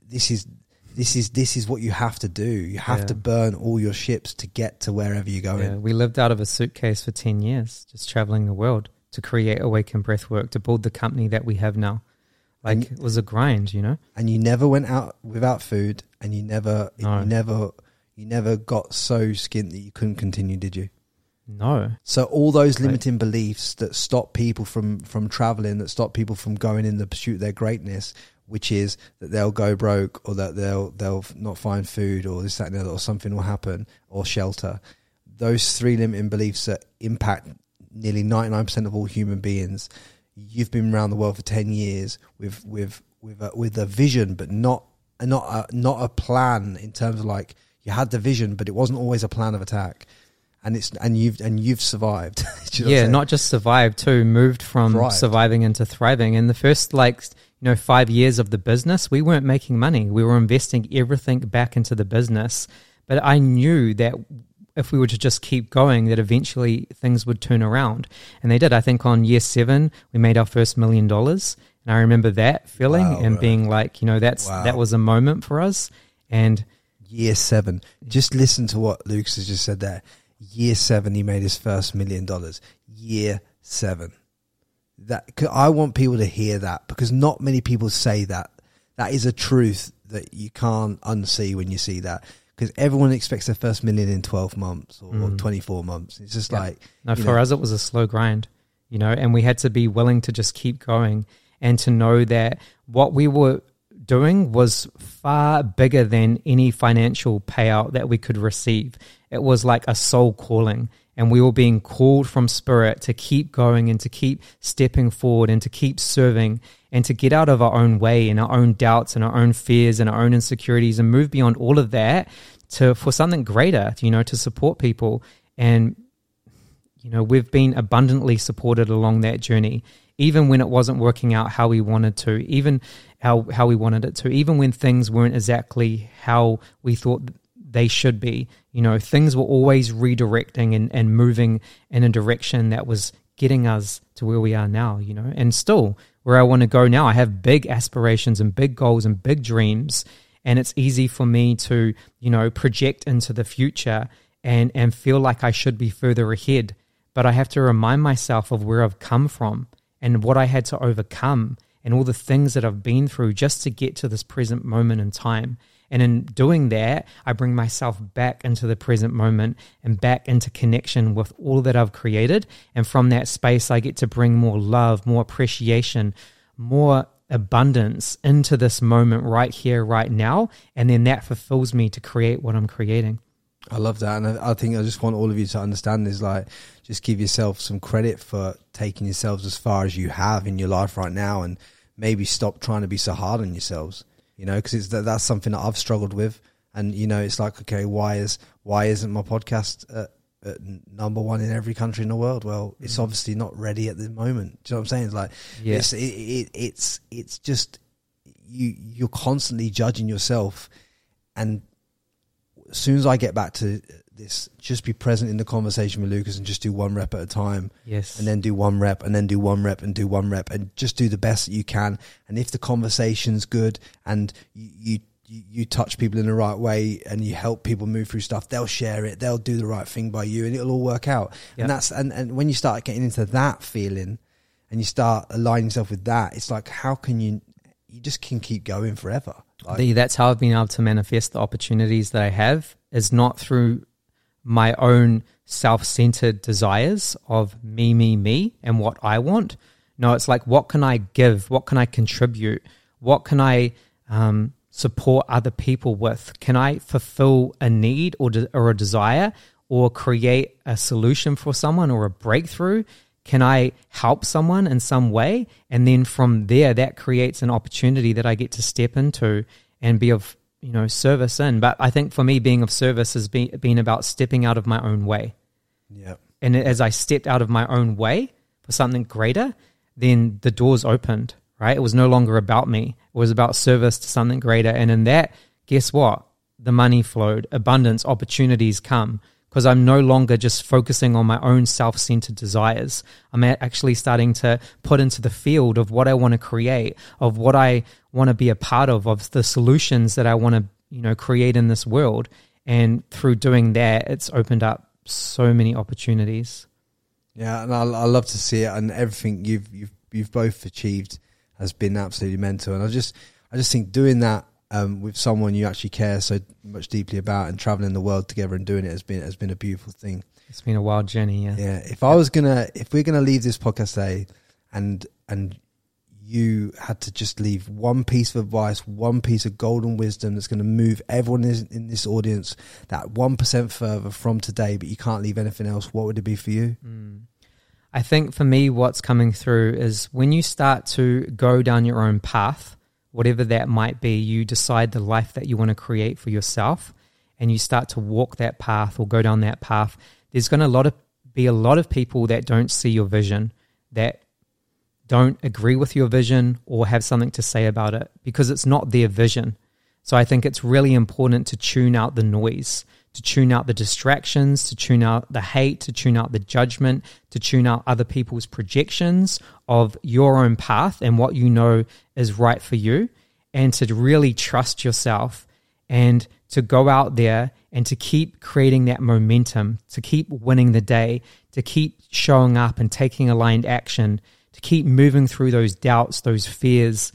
this is. This is this is what you have to do. You have Yeah. to burn all your ships to get to wherever you're going. Yeah, we lived out of a suitcase for 10 years, just traveling the world to create Awaken Breathwork, to build the company that we have now. Like, And- it was a grind, you know? and you never went out without food and you never No. you never you never got so skint that you couldn't continue did you? No. so all those limiting beliefs that stop people from from traveling that stop people from going in the pursuit of their greatness which is that they'll go broke or that they'll they'll not find food or this that and the other or something will happen or shelter. Those three limiting beliefs that impact nearly 99% of all human beings. You've been around the world for 10 years with with with a, with a vision but not not a, not a plan in terms of like you had the vision but it wasn't always a plan of attack and it's and you've and you've survived you know yeah, not just survived too, moved from Thrived. surviving into thriving. In the first, like, you know, five years of the business, we weren't making money. We were investing everything back into the business. But I knew that if we were to just keep going, that eventually things would turn around. And they did. I think on year seven, we made our first million dollars. And I remember that feeling Wow, and right. being like, you know, that's Wow. that was a moment for us. And year seven. Just listen to what Lukis has just said there. Year seven he made his first million dollars. Year seven. That I want people to hear that because not many people say that. That is a truth that you can't unsee when you see that because everyone expects their first million in 12 months or Mm. 24 months. It's just Yeah. like No, for know. us, it was a slow grind, you know, and we had to be willing to just keep going and to know that what we were doing was far bigger than any financial payout that we could receive. It was like a soul calling, and we were being called from spirit to keep going and to keep stepping forward and to keep serving and to get out of our own way and our own doubts and our own fears and our own insecurities and move beyond all of that to for something greater, you know, to support people and you know, we've been abundantly supported along that journey, even when it wasn't working out how we wanted to, even how, how we wanted it to, even when things weren't exactly how we thought they should be. You know, things were always redirecting and, and moving in a direction that was getting us to where we are now, you know, and still where I want to go now. I have big aspirations and big goals and big dreams. And it's easy for me to, you know, project into the future and, and feel like I should be further ahead but I have to remind myself of where I've come from and what I had to overcome and all the things that I've been through just to get to this present moment in time. And in doing that, I bring myself back into the present moment and back into connection with all that I've created. And from that space, I get to bring more love, more appreciation, more abundance into this moment right here, right now. And then that fulfills me to create what I'm creating. I love that, and I, I, think I just want all of you to understand is like just give yourself some credit for taking yourselves as far as you have in your life right now, and maybe stop trying to be so hard on yourselves. You know, because it's that, that's something that I've struggled with, and you know, it's like okay, why is why isn't my podcast at, at number one in every country in the world? Well, it's mm. obviously not ready at the moment. Do you know what I'm saying? It's like yeah. it's it, it, it's it's just you you're constantly judging yourself and as soon as I get back to this, just be present in the conversation with Lukis and just do one rep at a time. Yes. And then do one rep and then do one rep and do one rep and just do the best that you can. And if the conversation's good and you, you, you touch people in the right way and you help people move through stuff, they'll share it, they'll do the right thing by you and it'll all work out. Yep. And that's, and, and when you start getting into that feeling and you start aligning yourself with that, it's like, how can you, you just can keep going forever. Like, that's how I've been able to manifest the opportunities that I have is not through my own self-centered desires of me, me, me, and what I want. No, it's like what can I give? What can I contribute? What can I um, support other people with? Can I fulfill a need or de- or a desire, or create a solution for someone or a breakthrough? Can I help someone in some way? And then from there, that creates an opportunity that I get to step into and be of you know service in. But I think for me, being of service has been been about stepping out of my own way. Yeah. And as I stepped out of my own way for something greater, then the doors opened. Right. It was no longer about me. It was about service to something greater. And in that, guess what? The money flowed, abundance, opportunities come because I'm no longer just focusing on my own self centered desires. I'm actually starting to put into the field of what I want to create, of what I want to be a part of, of the solutions that I want to, you know, create in this world. And through doing that, it's opened up so many opportunities. Yeah, and I, I love to see it, and everything you've you've you've both achieved has been absolutely mental. And I just I just think doing that um, with someone you actually care so much deeply about and traveling the world together and doing it has been has been a beautiful thing. It's been a wild journey, yeah. Yeah. If I was gonna, if we're gonna leave this podcast today, and and you had to just leave one piece of advice, one piece of golden wisdom that's going to move everyone in this audience that one percent further from today, but you can't leave anything else. What would it be for you? Mm. I think for me, what's coming through is when you start to go down your own path whatever that might be, you decide the life that you want to create for yourself and you start to walk that path or go down that path, there's going to a lot of, be a lot of people that don't see your vision, that don't agree with your vision or have something to say about it because it's not their vision. So I think it's really important to tune out the noise to tune out the distractions, to tune out the hate, to tune out the judgment, to tune out other people's projections of your own path and what you know is right for you, and to really trust yourself and to go out there and to keep creating that momentum, to keep winning the day, to keep showing up and taking aligned action, to keep moving through those doubts, those fears,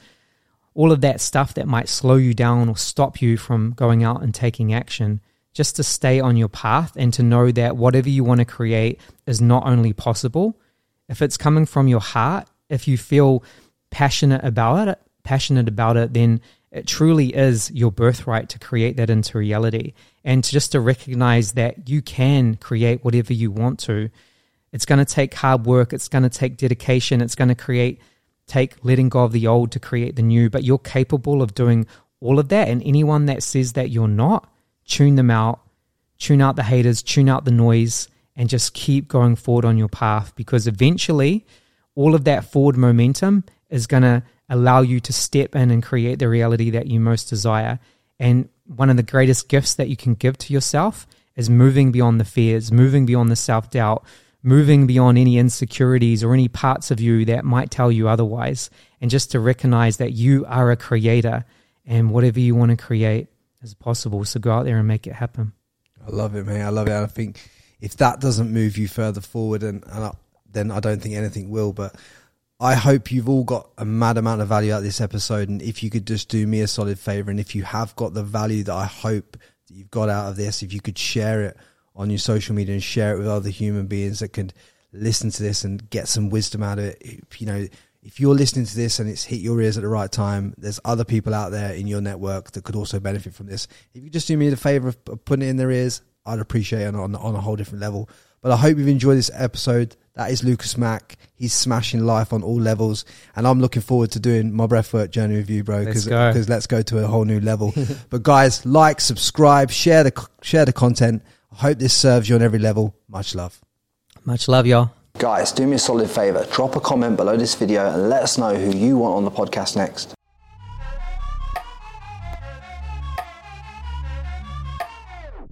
all of that stuff that might slow you down or stop you from going out and taking action just to stay on your path and to know that whatever you want to create is not only possible, if it's coming from your heart, if you feel passionate about it, passionate about it, then it truly is your birthright to create that into reality. And to just to recognize that you can create whatever you want to. It's going to take hard work, it's going to take dedication, it's going to create take letting go of the old to create the new, but you're capable of doing all of that and anyone that says that you're not, tune them out, tune out the haters, tune out the noise, and just keep going forward on your path because eventually all of that forward momentum is going to allow you to step in and create the reality that you most desire. And one of the greatest gifts that you can give to yourself is moving beyond the fears, moving beyond the self doubt, moving beyond any insecurities or any parts of you that might tell you otherwise, and just to recognize that you are a creator and whatever you want to create is possible. So go out there and make it happen. I love it, man. I love it. I think if that doesn't move you further forward, and, and I, then I don't think anything will. But I hope you've all got a mad amount of value out of this episode. And if you could just do me a solid favor, and if you have got the value that I hope that you've got out of this, if you could share it on your social media and share it with other human beings that could listen to this and get some wisdom out of it. You know, if you're listening to this and it's hit your ears at the right time, there's other people out there in your network that could also benefit from this. If you just do me the favor of putting it in their ears, I'd appreciate it on, on a whole different level. But I hope you've enjoyed this episode. That is Lukis Mac. He's smashing life on all levels, and I'm looking forward to doing my breathwork journey with you, bro. Because let's, let's go to a whole new level. but guys, like, subscribe, share the share the content. I hope this serves you on every level. Much love. Much love, y'all. Guys, do me a solid favor. Drop a comment below this video and let us know who you want on the podcast next.